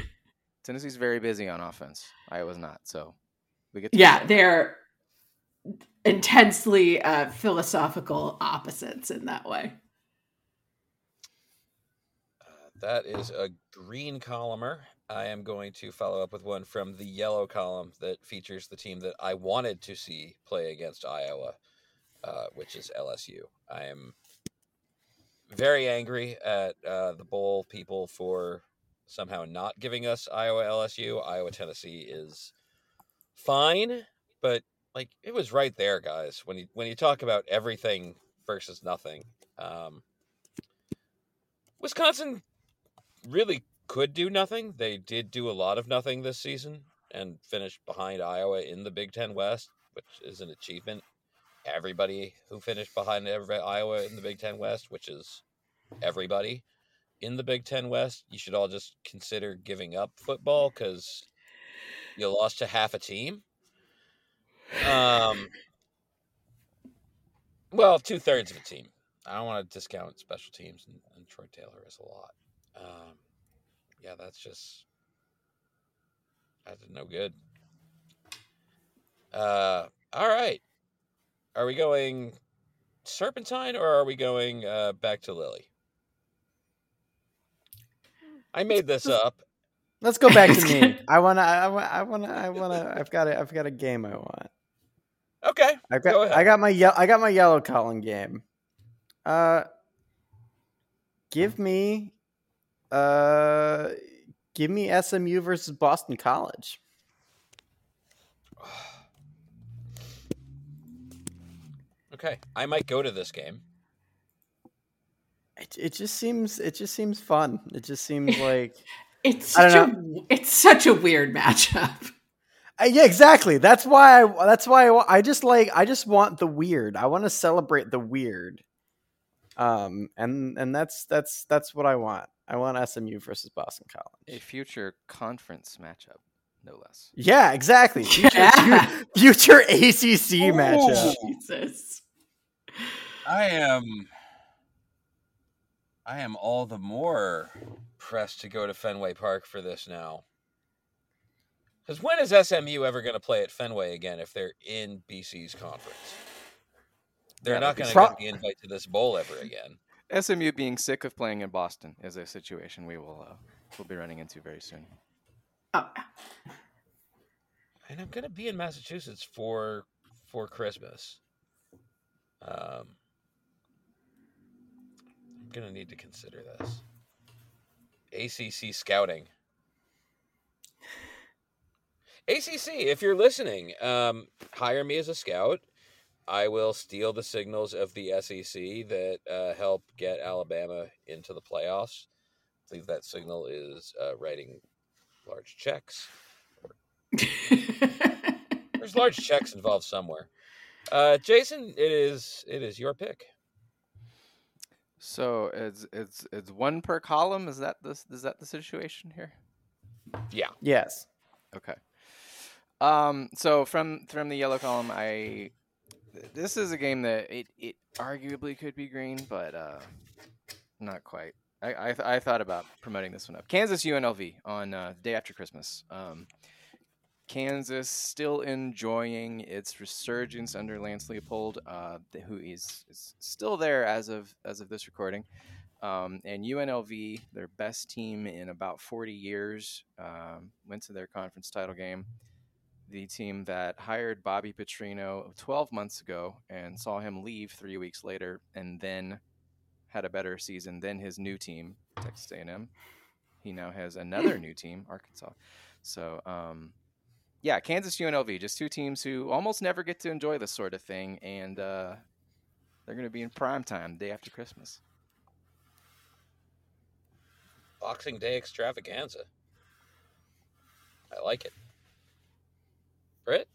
Tennessee's very busy on offense. Iowa's not. So we get to yeah see. they're intensely uh, philosophical opposites in that way Uh, that is a green columner. I am going to follow up with one from the yellow column that features the team that I wanted to see play against Iowa, uh, which is LSU. I am very angry at uh, the bowl people for somehow not giving us Iowa LSU. Iowa Tennessee is fine, but like it was right there, guys. When you when you talk about everything versus nothing, um, Wisconsin really could do nothing. They did do a lot of nothing this season and finished behind Iowa in the Big Ten West, which is an achievement. Everybody who finished behind every, Iowa in the Big Ten West, which is everybody, in the Big Ten West, you should all just consider giving up football because you lost to half a team. Um, well, two thirds of a team. I don't want to discount special teams, and, and Troy Taylor is a lot. Um, yeah, that's just that's no good. Uh, all right. Are we going Serpentine or are we going uh, back to Lily? I made this up. Let's go back to me. I wanna. I wanna. I wanna. I wanna. I've got. A, I've got a game I want. Okay. I've got. ahead. I got my. Ye- I got my yellow column game. Uh, give me. Uh, give me SMU versus Boston College. Okay. I might go to this game. It, it just seems. It just seems fun. It just seems like. It's I such don't a it's such a weird matchup. Uh, yeah, exactly. That's why I. That's why I, I just like. I just want the weird. I want to celebrate the weird. Um, and and that's that's that's what I want. I want SMU versus Boston College. A future conference matchup, no less. Yeah, exactly. Future, Yeah. future ACC matchup. Jesus. I am. I am all the more pressed to go to Fenway Park for this now. Because when is SMU ever going to play at Fenway again if they're in BC's conference? They're Yeah, not going to Pro- get the invite to this bowl ever again. SMU being sick of playing in Boston is a situation we will uh, will be running into very soon. Oh, And I'm going to be in Massachusetts for for Christmas. Um, I'm going to need to consider this. ACC scouting. ACC, if you're listening, um, hire me as a scout. I will steal the signals of the SEC that uh, help get Alabama into the playoffs. I believe that signal is uh, writing large checks. There's large checks involved somewhere. Uh, Jason, it is it is your pick. So it's it's it's one per column. Is that this? Is that the situation here? Yeah. Yes. Okay. Um. So from from the yellow column, I this is a game that it it arguably could be green, but uh, not quite. I I, th- I thought about promoting this one up. Kansas UNLV on uh, day after Christmas. Um, Kansas still enjoying its resurgence under Lance Leipold, uh, who is, is still there as of as of this recording. Um, and UNLV, their best team in about 40 years, um, went to their conference title game. The team that hired Bobby Petrino 12 months ago and saw him leave three weeks later, and then had a better season than his new team, Texas A&M. He now has another new team, Arkansas. So, um, yeah, Kansas UNLV, just two teams who almost never get to enjoy this sort of thing, and uh, they're going to be in prime time day after Christmas. Boxing Day extravaganza. I like it. Britt,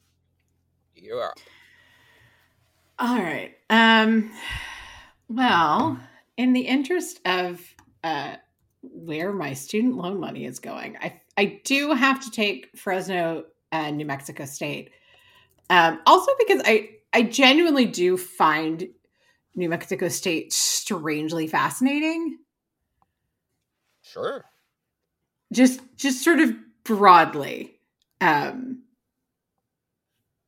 you are. All right. Um well, in the interest of uh where my student loan money is going, I I do have to take Fresno and New Mexico State. Um also because I I genuinely do find New Mexico State strangely fascinating. Sure. Just just sort of broadly. Um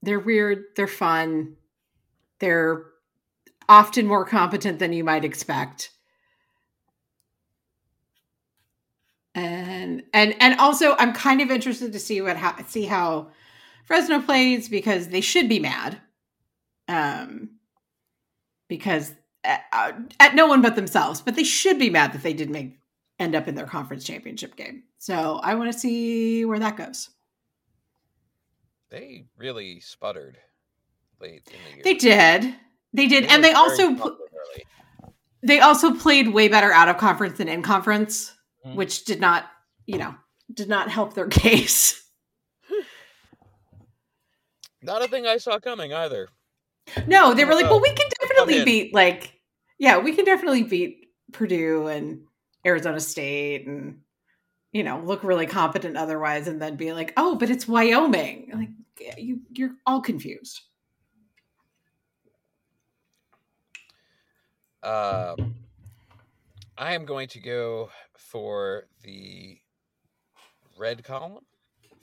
they're weird, they're fun, they're often more competent than you might expect. And and and also I'm kind of interested to see what how see how Fresno plays because they should be mad. Um because at, uh, at no one but themselves, but they should be mad that they didn't make end up in their conference championship game. So I want to see where that goes. They really sputtered late in the year. They did. They did. and they also pl- they also played way better out of conference than in conference, Mhm. which did not, you know, did not help their case. Not a thing I saw coming either. No, they were like, Uh, well, we can definitely beat like yeah, we can definitely beat Purdue and Arizona State and you know look really competent otherwise, and then be like, oh, but it's Wyoming. Like you, you're all confused. Um, I am going to go for the red column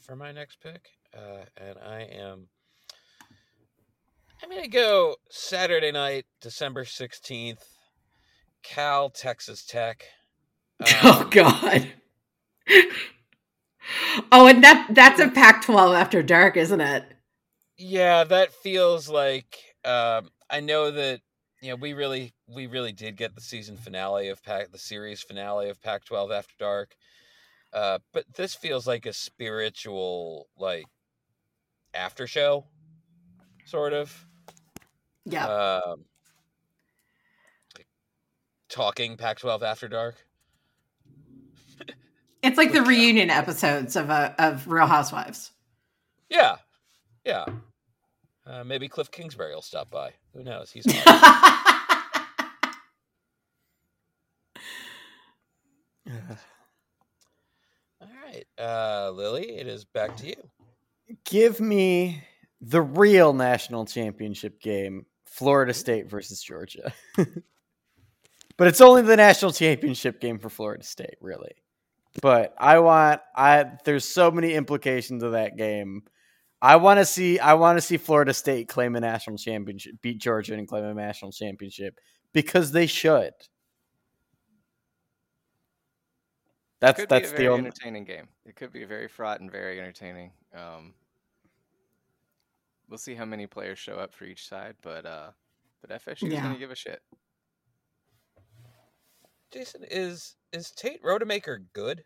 for my next pick, uh, and I am. I'm going to go Saturday night, December 16th, Cal, Texas Tech. oh Um, God. oh, and that that's a Pac-12 after dark, isn't it? Yeah, that feels like um, I know that you know we really we really did get the season finale of Pac the series finale of Pac-12 After Dark, uh, but this feels like a spiritual like after show, sort of. Yeah. Um, talking Pac-12 After Dark. it's like the reunion episodes of uh, of Real Housewives. Yeah, yeah. Uh, maybe Cliff Kingsbury will stop by. Who knows? He's all right, uh, Lily. It is back to you. Give me the real national championship game, Florida State versus Georgia. but it's only the national championship game for Florida State, really. But I want I there's so many implications of that game. I want to see I want to see Florida State claim a national championship, beat Georgia and claim a national championship because they should. That's could that's be a the only entertaining game. It could be very fraught and very entertaining. Um, we'll see how many players show up for each side, but uh, but FSU is Yeah. going to give a shit. Jason, is is Tate Rodemaker good?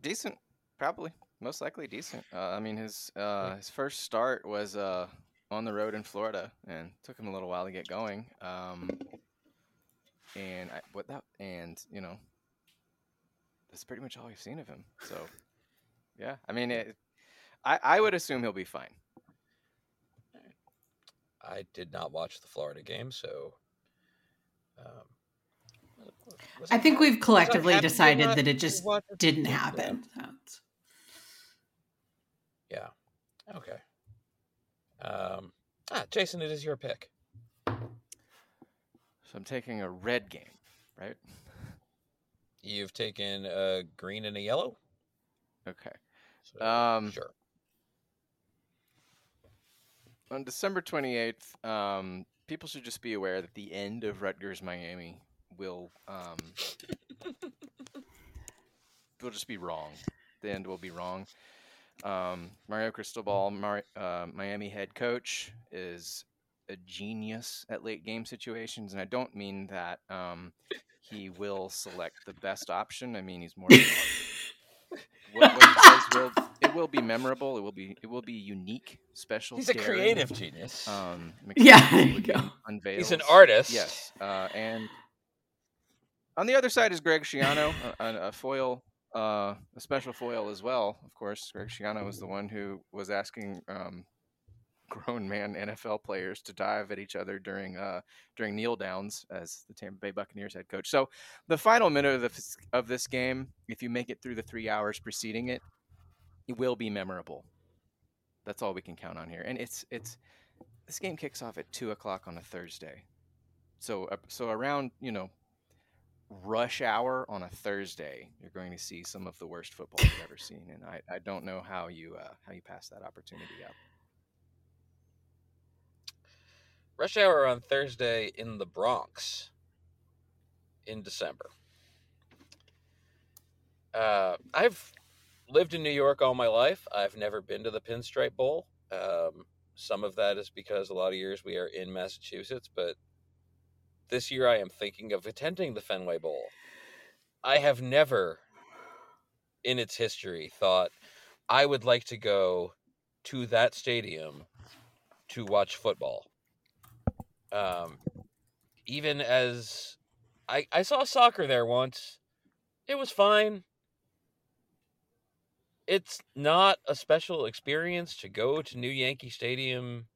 Decent, probably, most likely decent. Uh, I mean, his uh, his first start was uh, on the road in Florida, and took him a little while to get going. Um, and I, what that and you know, that's pretty much all we've seen of him. So, yeah, I mean, it, I I would assume he'll be fine. I did not watch the Florida game, so. Um, I think we've collectively decided that it just didn't happen. So it's- Yeah. Okay. Um, ah, Jason, it is your pick. So I'm taking a red game, right? You've taken a green and a yellow. Okay. So, Um, sure. On December 28th, um, people should just be aware that the end of Rutgers Miami will um, will just be wrong. The end will be wrong. Um, Mario Cristobal, Mar- uh, Miami head coach, is a genius at late game situations, and I don't mean that um, he will select the best option. I mean he's more. what, what he says will it will be memorable. It will be it will be unique, special. He's a creative genius. Um, Yeah, McDonald's there you go. Unveils. He's an artist. Yes, uh, and on the other side is Greg Schiano, a, a, a foil, uh, a special foil as well. Of course, Greg Schiano was the one who was asking um, grown man NFL players to dive at each other during uh, during kneel downs as the Tampa Bay Buccaneers head coach. So, the final minute of, the, of this game, if you make it through the three hours preceding it, it will be memorable. That's all we can count on here, and it's it's this game kicks off at two o'clock on a Thursday, so uh, so around you know rush hour on a Thursday, you're going to see some of the worst football you've ever seen, and I, I don't know how you uh, how you pass that opportunity up. Rush hour on Thursday in the Bronx in December. Uh, I've lived in New York all my life. I've never been to the Pinstripe Bowl. Um, some of that is because a lot of years we are in Massachusetts, but this year I am thinking of attending the Fenway Bowl. I have never, in its history, thought I would like to go to that stadium to watch football. Um, even as I, I saw soccer there once, it was fine. It's not a special experience to go to New Yankee Stadium,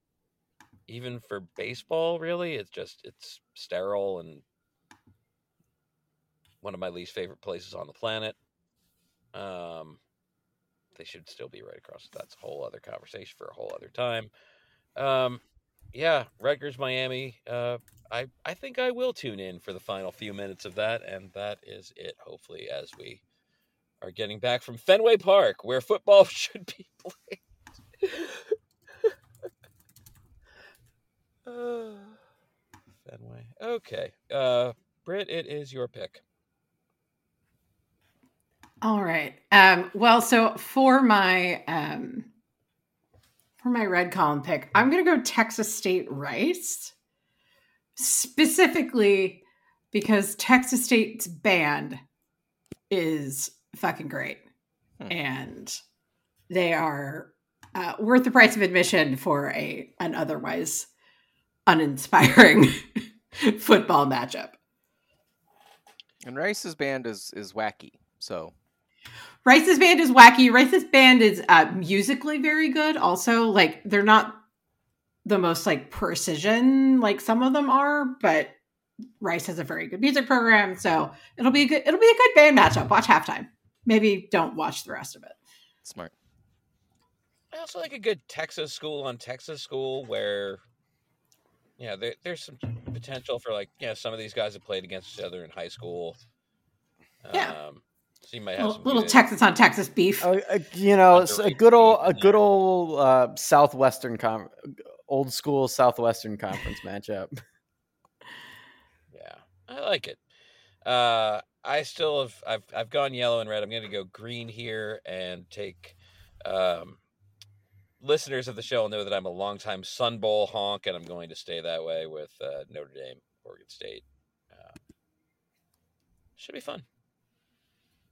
even for baseball. Really, it's just it's sterile and one of my least favorite places on the planet. Um, they should still be right across. That's a whole other conversation for a whole other time. Um, yeah, Rutgers, Miami. Uh, I I think I will tune in for the final few minutes of that, and that is it. Hopefully, as we are getting back from Fenway Park, where football should be played. Uh, Fenway. Okay. Uh, Britt, it is your pick. All right. Um, well, so for my um, for my red column pick, I'm going to go Texas State Rice, specifically because Texas State's band is fucking great, Hmm. and they are uh, worth the price of admission for a an otherwise uninspiring football matchup. And Rice's band is is wacky. So Rice's band is wacky. Rice's band is uh, musically very good. Also, like they're not the most like precision like some of them are, but Rice has a very good music program, so it'll be a good. It'll be a good band matchup. Watch halftime. Maybe don't watch the rest of it. smart. I also like a good Texas school on Texas school where, yeah, there, there's some potential for like, yeah, some of these guys have played against each other in high school. Yeah. Um, so you might have Little, some little Texas on Texas beef. Uh, uh, you know, s- a Underrated good old, a good old uh, southwestern com- old school southwestern conference matchup. Yeah, I like it. Uh, I still have I've I've gone yellow and red. I'm going to go green here and take. Um, listeners of the show know that I'm a longtime Sun Bowl honk, and I'm going to stay that way with uh, Notre Dame, Oregon State. Uh, should be fun.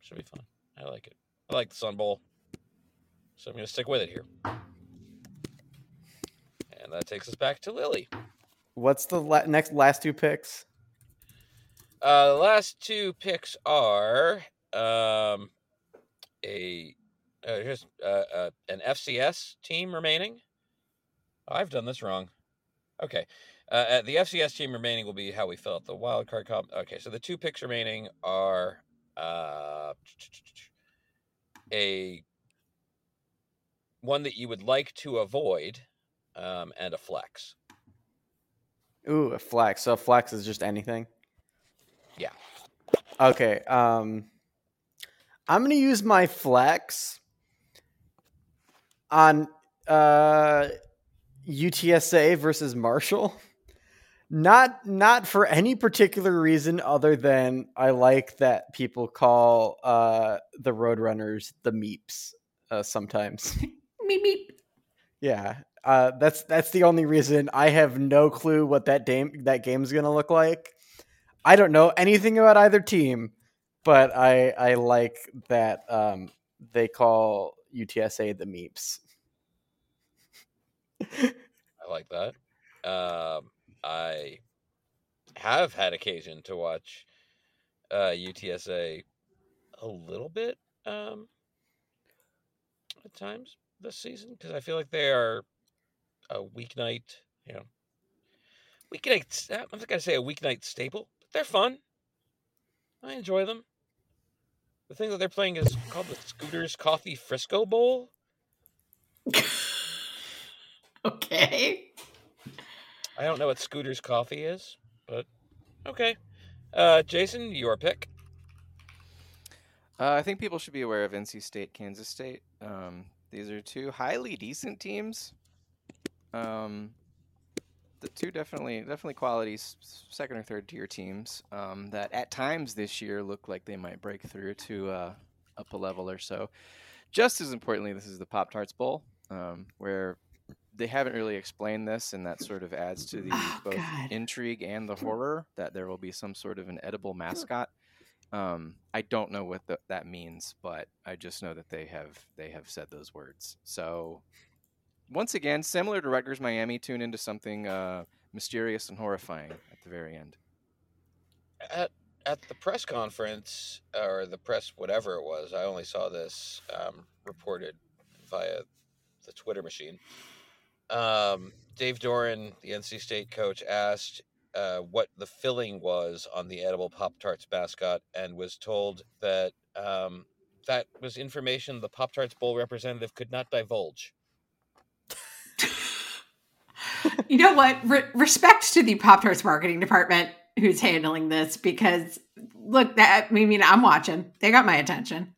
Should be fun. I like it. I like the Sun Bowl, so I'm going to stick with it here. And that takes us back to Lily. What's the la- next last two picks? Uh, the last two picks are um, a uh, here's uh, uh, an FCS team remaining. I've done this wrong. Okay, uh, uh, the FCS team remaining will be how we fill out the wild card comp. Okay, so the two picks remaining are uh, a one that you would like to avoid, um, and a flex. Ooh, a flex. So a flex is just anything. Yeah. Okay. Um, I'm gonna use my flex on uh UTSA versus Marshall. Not not for any particular reason other than I like that people call uh the Roadrunners the Meeps uh, sometimes. Meep meep. Yeah, uh, that's that's the only reason. I have no clue what that game that game's gonna look like. I don't know anything about either team, but I I like that um, they call UTSA the Meeps. I like that. Um, I have had occasion to watch uh, UTSA a little bit um, at times this season because I feel like they are a weeknight, you know, weeknight. I'm not gonna say a weeknight staple, but they're fun. I enjoy them. The thing that they're playing is called the Scooters Coffee Frisco Bowl. Okay. I don't know what Scooter's Coffee is, but okay. Uh, Jason, your pick. Uh, I think people should be aware of NC State, Kansas State. Um, these are two highly decent teams. Um, the two definitely definitely quality s- s- second or third tier teams um, that at times this year look like they might break through to uh, up a level or so. Just as importantly, this is the Pop Tarts Bowl, um, where they haven't really explained this, and that sort of adds to the Oh, both God. intrigue and the horror that there will be some sort of an edible mascot. Um, I don't know what the, that means, but I just know that they have they have said those words. So once again, similar to Rutgers Miami, tune into something uh, mysterious and horrifying at the very end. At at the press conference or the press whatever it was, I only saw this um, reported via the Twitter machine. Um, Dave Doeren, the NC State coach, asked uh, what the filling was on the edible Pop Tarts mascot and was told that um, that was information the Pop Tarts Bowl representative could not divulge. you know what? Re- respect to the Pop Tarts marketing department who's handling this because look, that I mean, I'm watching. They got my attention.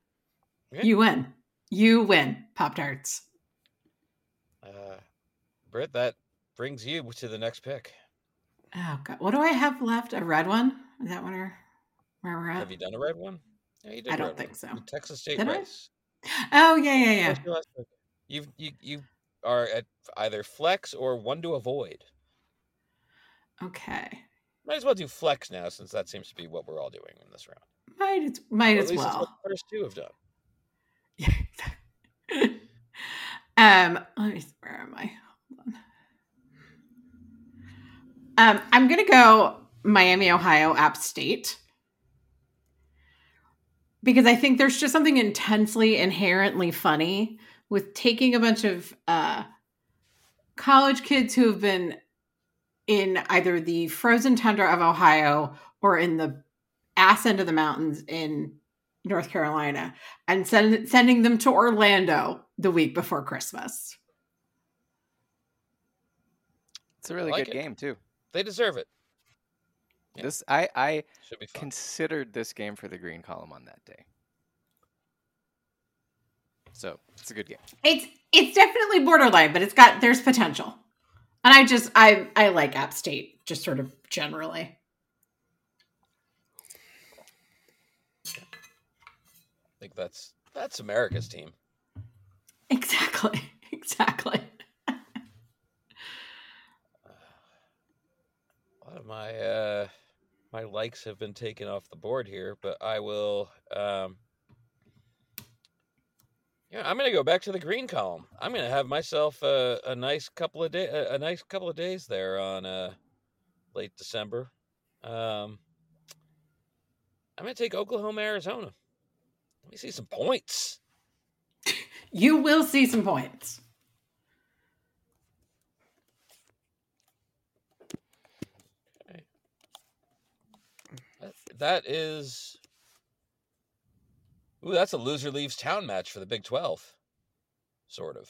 Yeah. You win. You win, Pop Tarts. Uh, Britt, that brings you to the next pick. Oh God, what do I have left? A red one? Is that where where we're at? Have you done a red one? Yeah, you did I don't think one. so. Texas State Did I? race. Oh yeah, yeah, yeah. What's your last pick? You've, you you are at either flex or one to avoid. Okay, Might as well do flex now, since that seems to be what we're all doing in this round. might as might at as well. what the first two have done. Yeah. um, let me. Where am I? Hold on. Um, I'm gonna go Miami, Ohio, App State because I think there's just something intensely inherently funny with taking a bunch of uh, college kids who have been in either the frozen tundra of Ohio or in the ass end of the mountains in North Carolina and send, sending them to Orlando the week before Christmas. It's a really like good it. game too. They deserve it. Yeah. This I I Should be considered this game for the green column on that day. So it's a good game. It's it's definitely borderline, but it's got there's potential. And I just I I like App State just sort of generally. I think that's that's America's team. Exactly. Exactly. A lot of my uh my likes have been taken off the board here, but I will um yeah, I'm gonna go back to the green column. I'm gonna have myself a, a nice couple of day a, a nice couple of days there on uh late December. Um I'm gonna take Oklahoma, Arizona. Let me see some points. You will see some points. That, that is Ooh, that's a loser leaves town match for the Big Twelve. Sort of.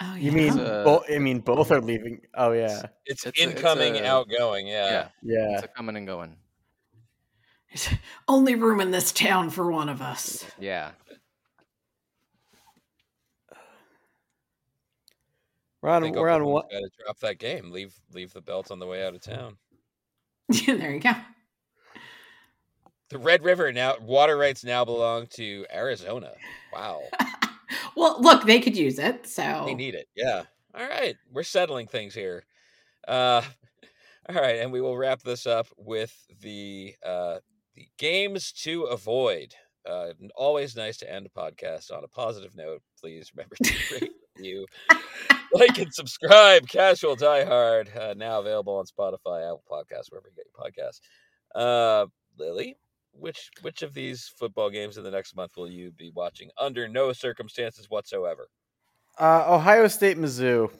Oh You mean Uh, bo- I mean both are leaving. Oh yeah, It's, It's a- it's incoming, a- outgoing. Yeah. Yeah, yeah. it's a coming and going. There's only room in this town for one of us. Yeah, We're I on. We're on Oklahoma's one. Got to drop that game. Leave leave the belt on the way out of town. Yeah, there you go. The Red River now water rights now belong to Arizona. Wow, well, look, they could use it. So they need it. Yeah. All right, we're settling things here. Uh, all right, and we will wrap this up with the uh, the games to avoid. Uh, always nice to end a podcast on a positive note. Please remember to rate, review, like, and subscribe. Casual Diehard uh, now available on Spotify, Apple Podcasts, wherever you get your podcasts. Uh, Lily, which which of these football games in the next month will you be watching under no circumstances whatsoever? Uh, Ohio State, Mizzou.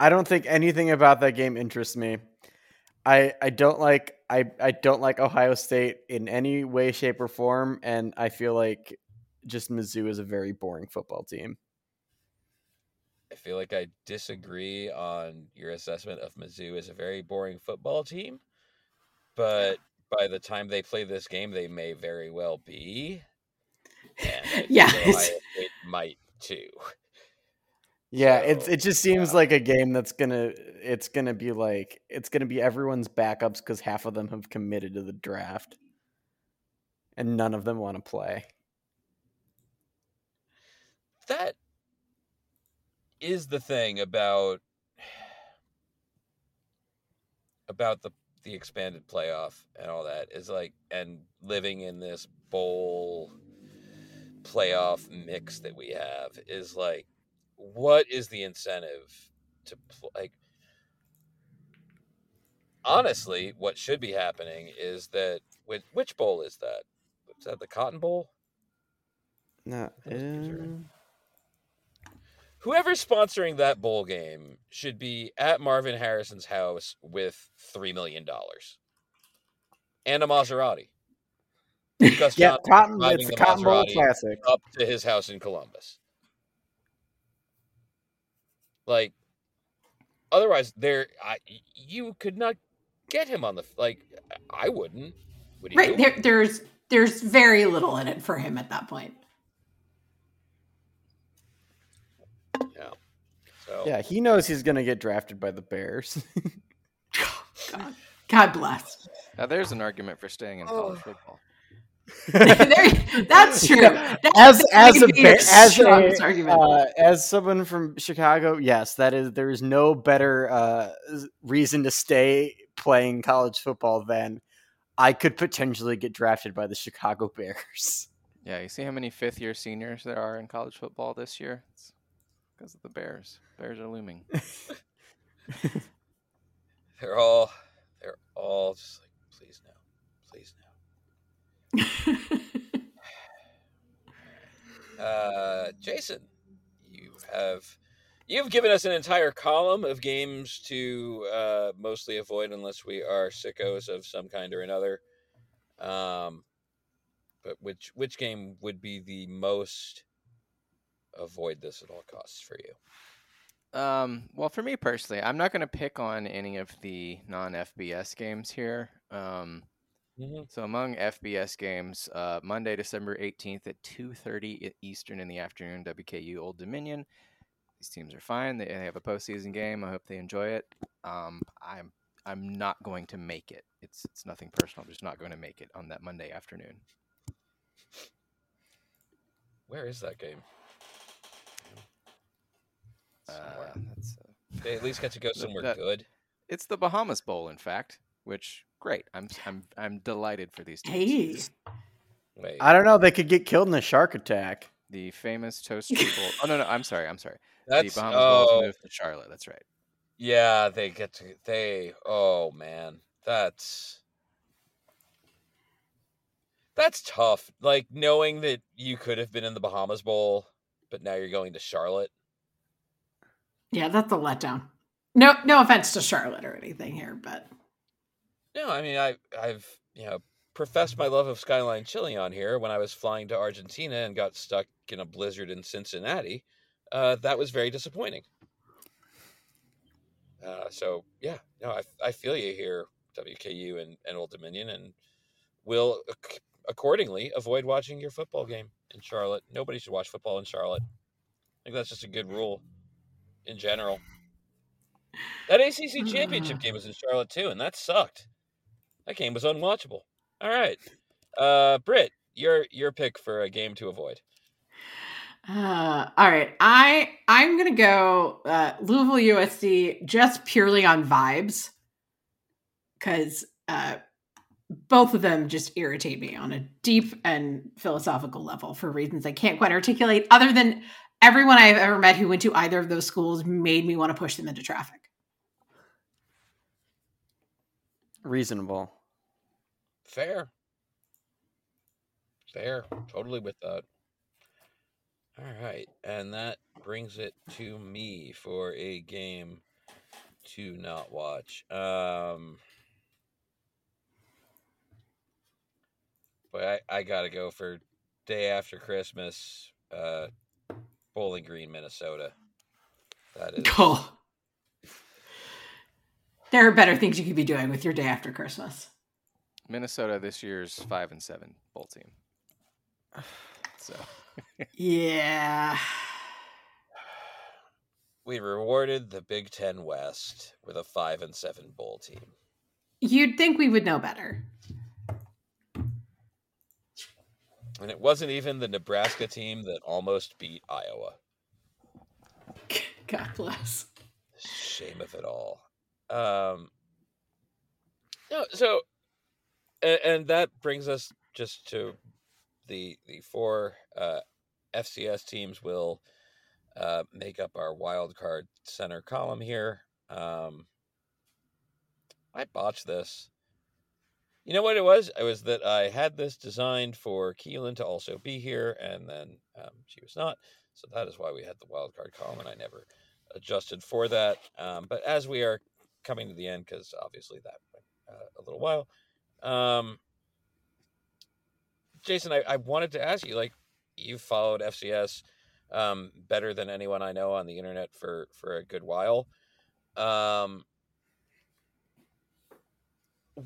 I don't think anything about that game interests me. I I don't like I I don't like Ohio State in any way, shape, or form, and I feel like just Mizzou is a very boring football team. I feel like I disagree on your assessment of Mizzou as a very boring football team, but by the time they play this game, they may very well be. And I Yeah, Ohio it's- State might too. Yeah, it's it just seems yeah. like a game that's gonna it's gonna be like it's gonna be everyone's backups because half of them have committed to the draft, and none of them want to play. That is the thing about about the the expanded playoff and all that is like and living in this bowl playoff mix that we have is like what is the incentive to pl- like honestly what should be happening is that which, which bowl is that is that the cotton bowl No, Those games are in. uh, whoever's sponsoring that bowl game should be at Marvin Harrison's house with three million dollars and a Maserati. Gus Yeah, Johnson Cotton. driving It's the the Cotton Bowl Maserati Classic. up to his house in Columbus. Like, otherwise, there, I, you could not get him on the like. I wouldn't. Would you? Right there, there's there's very little in it for him at that point. Yeah. So Yeah, he knows he's gonna get drafted by the Bears. God, God bless. Now there's an argument for staying in college Oh. football. There- that's true. That's- as as a would Bear, as strongest a, argument. uh, as someone from Chicago, yes, that is there is no better uh, reason to stay playing college football than I could potentially get drafted by the Chicago Bears. Yeah, you see how many fifth year seniors there are in college football this year? It's because of the Bears. Bears are looming. they're all, they're all just like, please no, please no. Uh, Jason, you have you've given us an entire column of games to uh, mostly avoid unless we are sickos of some kind or another. Um, but which which game would be the most avoid this at all costs for you? Um, well, for me personally, I'm not going to pick on any of the non FBS games here. Um, Mm-hmm. so among FBS games, uh, Monday, December 18th at 2:30 Eastern in the afternoon, WKU Old Dominion. These teams are fine. They they have a postseason game. I hope they enjoy it. Um, I'm I'm not going to make it. It's it's nothing personal. I'm just not going to make it on that Monday afternoon. Where is that game? Somewhere. Uh, that's, uh, they at least get to go somewhere that- good. it's the Bahamas Bowl, in fact. Which great. I'm I'm I'm delighted for these teams. hey, Wait, I don't know. They could get killed in a shark attack. The famous Toast Street Bowl. Oh no, no, I'm sorry, I'm sorry. that's the Bahamas Bowl oh is moved to Charlotte. That's right. yeah. They get to they. Oh man, that's that's tough. Like knowing that you could have been in the Bahamas Bowl, but now you're going to Charlotte. Yeah, that's a letdown. No, no offense to Charlotte or anything here, but No, I mean I I've you know professed my love of Skyline Chili on here when I was flying to Argentina and got stuck in a blizzard in Cincinnati. Uh, that was very disappointing. Uh, so yeah, no, I I feel you here, WKU and, and Old Dominion, and will ac- accordingly avoid watching your football game in Charlotte. Nobody should watch football in Charlotte. I think that's just a good rule in general. That ACC championship game was in Charlotte too, and that sucked. That game was unwatchable. All right, uh, Britt, your your pick for a game to avoid. Uh, all right, I I'm gonna go uh, Louisville USC just purely on vibes, because uh, both of them just irritate me on a deep and philosophical level for reasons I can't quite articulate. Other than everyone I've ever met who went to either of those schools made me want to push them into traffic. Reasonable. Fair. Fair. Totally with that. All right. And that brings it to me for a game to not watch. Um But I, I gotta go for day after Christmas, uh Bowling Green, Minnesota. That is Cool. Oh. There are better things you could be doing with your day after Christmas. Minnesota this year's five and seven bowl team. So Yeah. we rewarded the Big Ten West with a five and seven bowl team. You'd think we would know better. And it wasn't even the Nebraska team that almost beat Iowa. God bless. Shame of it all. Um, no, so, and, and that brings us just to the the four uh, FCS teams will uh, make up our wild card center column here. Um, I botched this. You know what it was? It was that I had this designed for Keelan to also be here, and then um, she was not. So that is why we had the wild card column, and I never adjusted for that. Um, but as we are coming to the end, because obviously that went uh, a little while, um, Jason, I, I wanted to ask you, like, you've followed FCS um, better than anyone I know on the internet for for a good while. Um,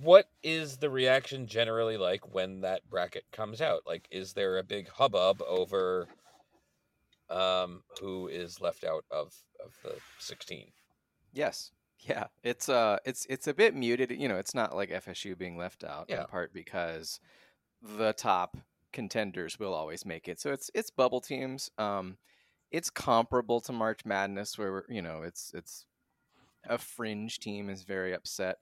what is the reaction generally like when that bracket comes out? Like, is there a big hubbub over um, who is left out of of the sixteen? Yes. Yeah, it's uh it's it's a bit muted. You know, it's not like FSU being left out Yeah. in part because the top contenders will always make it. So it's it's bubble teams. Um it's comparable to March Madness where we're, you know, it's it's a fringe team is very upset.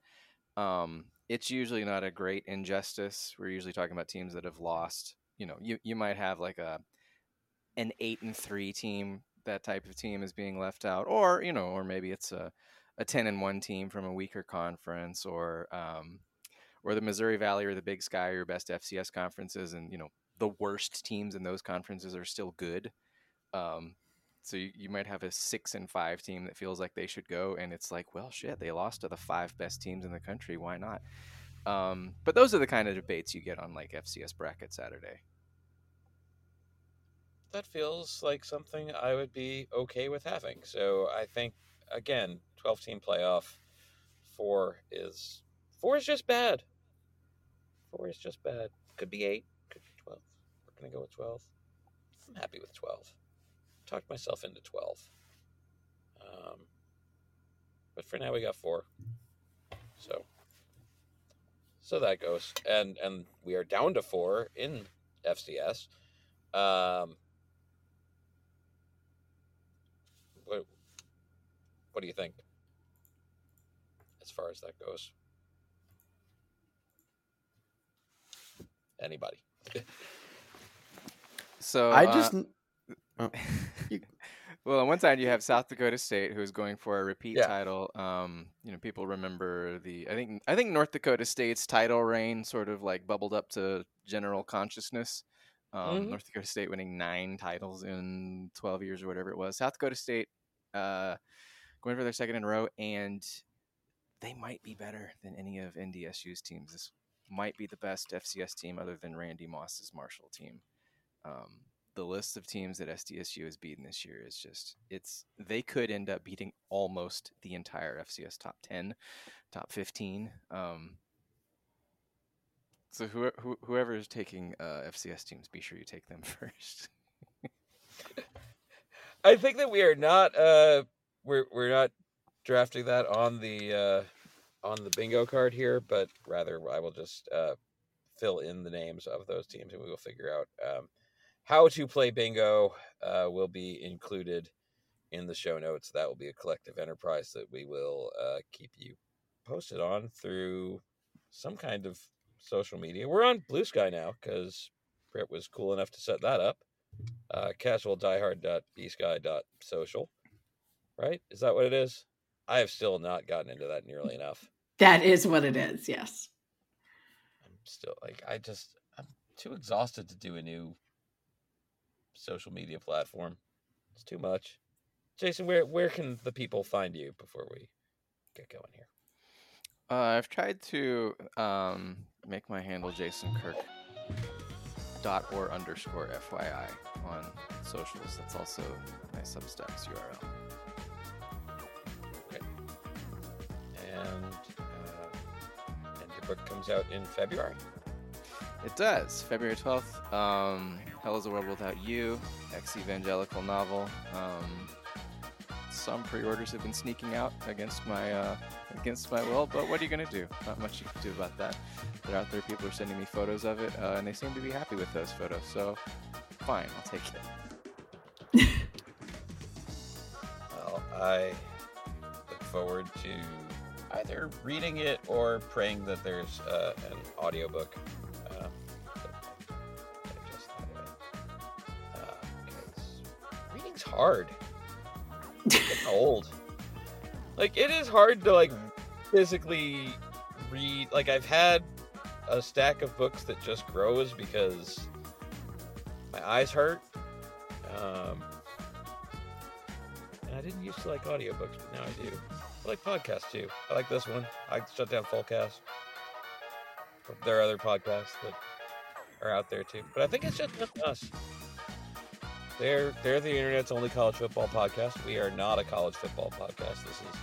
Um it's usually not a great injustice. We're usually talking about teams that have lost. You know, you you might have like a an 8 and 3 team, that type of team is being left out or, you know, or maybe it's a a 10 and 1 team from a weaker conference or um, or the Missouri Valley or the Big Sky are your best FCS conferences and you know the worst teams in those conferences are still good um, so you, you might have a 6 and 5 team that feels like they should go and it's like well shit they lost to the five best teams in the country why not um, but those are the kind of debates you get on like FCS bracket Saturday That feels like something I would be okay with having. So I think again, twelve team playoff, four is four is just bad. Four is just bad. Could be eight, could be twelve. We're gonna go with twelve. I'm happy with twelve. Talked myself into twelve. Um, but for now we got four. So so that goes. And and we are down to four in FCS. Um what what do you think as far as that goes? Anybody? so I uh, just well, on one side you have South Dakota State, who's going for a repeat Yeah. title. Um, you know, people remember the. I think I think North Dakota State's title reign sort of like bubbled up to general consciousness. Um, Mhm. North Dakota State winning nine titles in twelve years or whatever it was. South Dakota State uh, going for their second in a row, and they might be better than any of NDSU's teams. This might be the best FCS team other than Randy Moss's Marshall team. Um, the list of teams that SDSU has beaten this year is just it's they could end up beating almost the entire FCS top 10, top 15. Um, so who, who, whoever is taking uh, FCS teams, be sure you take them first. I think that we are not uh we're we're not drafting that on the uh on the bingo card here, but rather I will just uh fill in the names of those teams and we will figure out um how to play bingo uh will be included in the show notes. That will be a collective enterprise that we will uh keep you posted on through some kind of social media. We're on Bluesky now because Britt was cool enough to set that up uh, casualdiehard.bsky.social. Right? Is that what it is? I have still not gotten into that nearly enough. That is what it is. Yes. I'm still like I just I'm too exhausted to do a new social media platform. It's too much. Jason, where where can the people find you before we get going here? Uh, I've tried to um, make my handle Jason Kirk dot or underscore FYI on socials. That's also my Substack's URL. And uh, and your book comes out in February. It does. February 12th. Um, Hell is a World Without You, ex evangelical novel. Um, some pre orders have been sneaking out against my uh, against my will, but what are you going to do? Not much you can do about that. They're out there, people are sending me photos of it, uh, and they seem to be happy with those photos, so fine, I'll take it. Well, I look forward to either reading it or praying that there's uh, an audiobook. Hard. Getting old. Like it is hard to like physically read. Like I've had a stack of books that just grows because my eyes hurt. Um, and I didn't used to like audiobooks, but now I do. I like podcasts too. I like this one. I Shutdown Fullcast. There are other podcasts that are out there too, but I think it's just us. They're they're the internet's only college football podcast. We are not a college football podcast. This is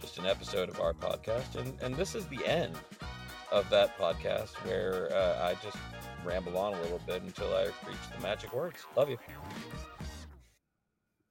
just an episode of our podcast, and and this is the end of that podcast where uh, I just ramble on a little bit until I reach the magic words. Love you.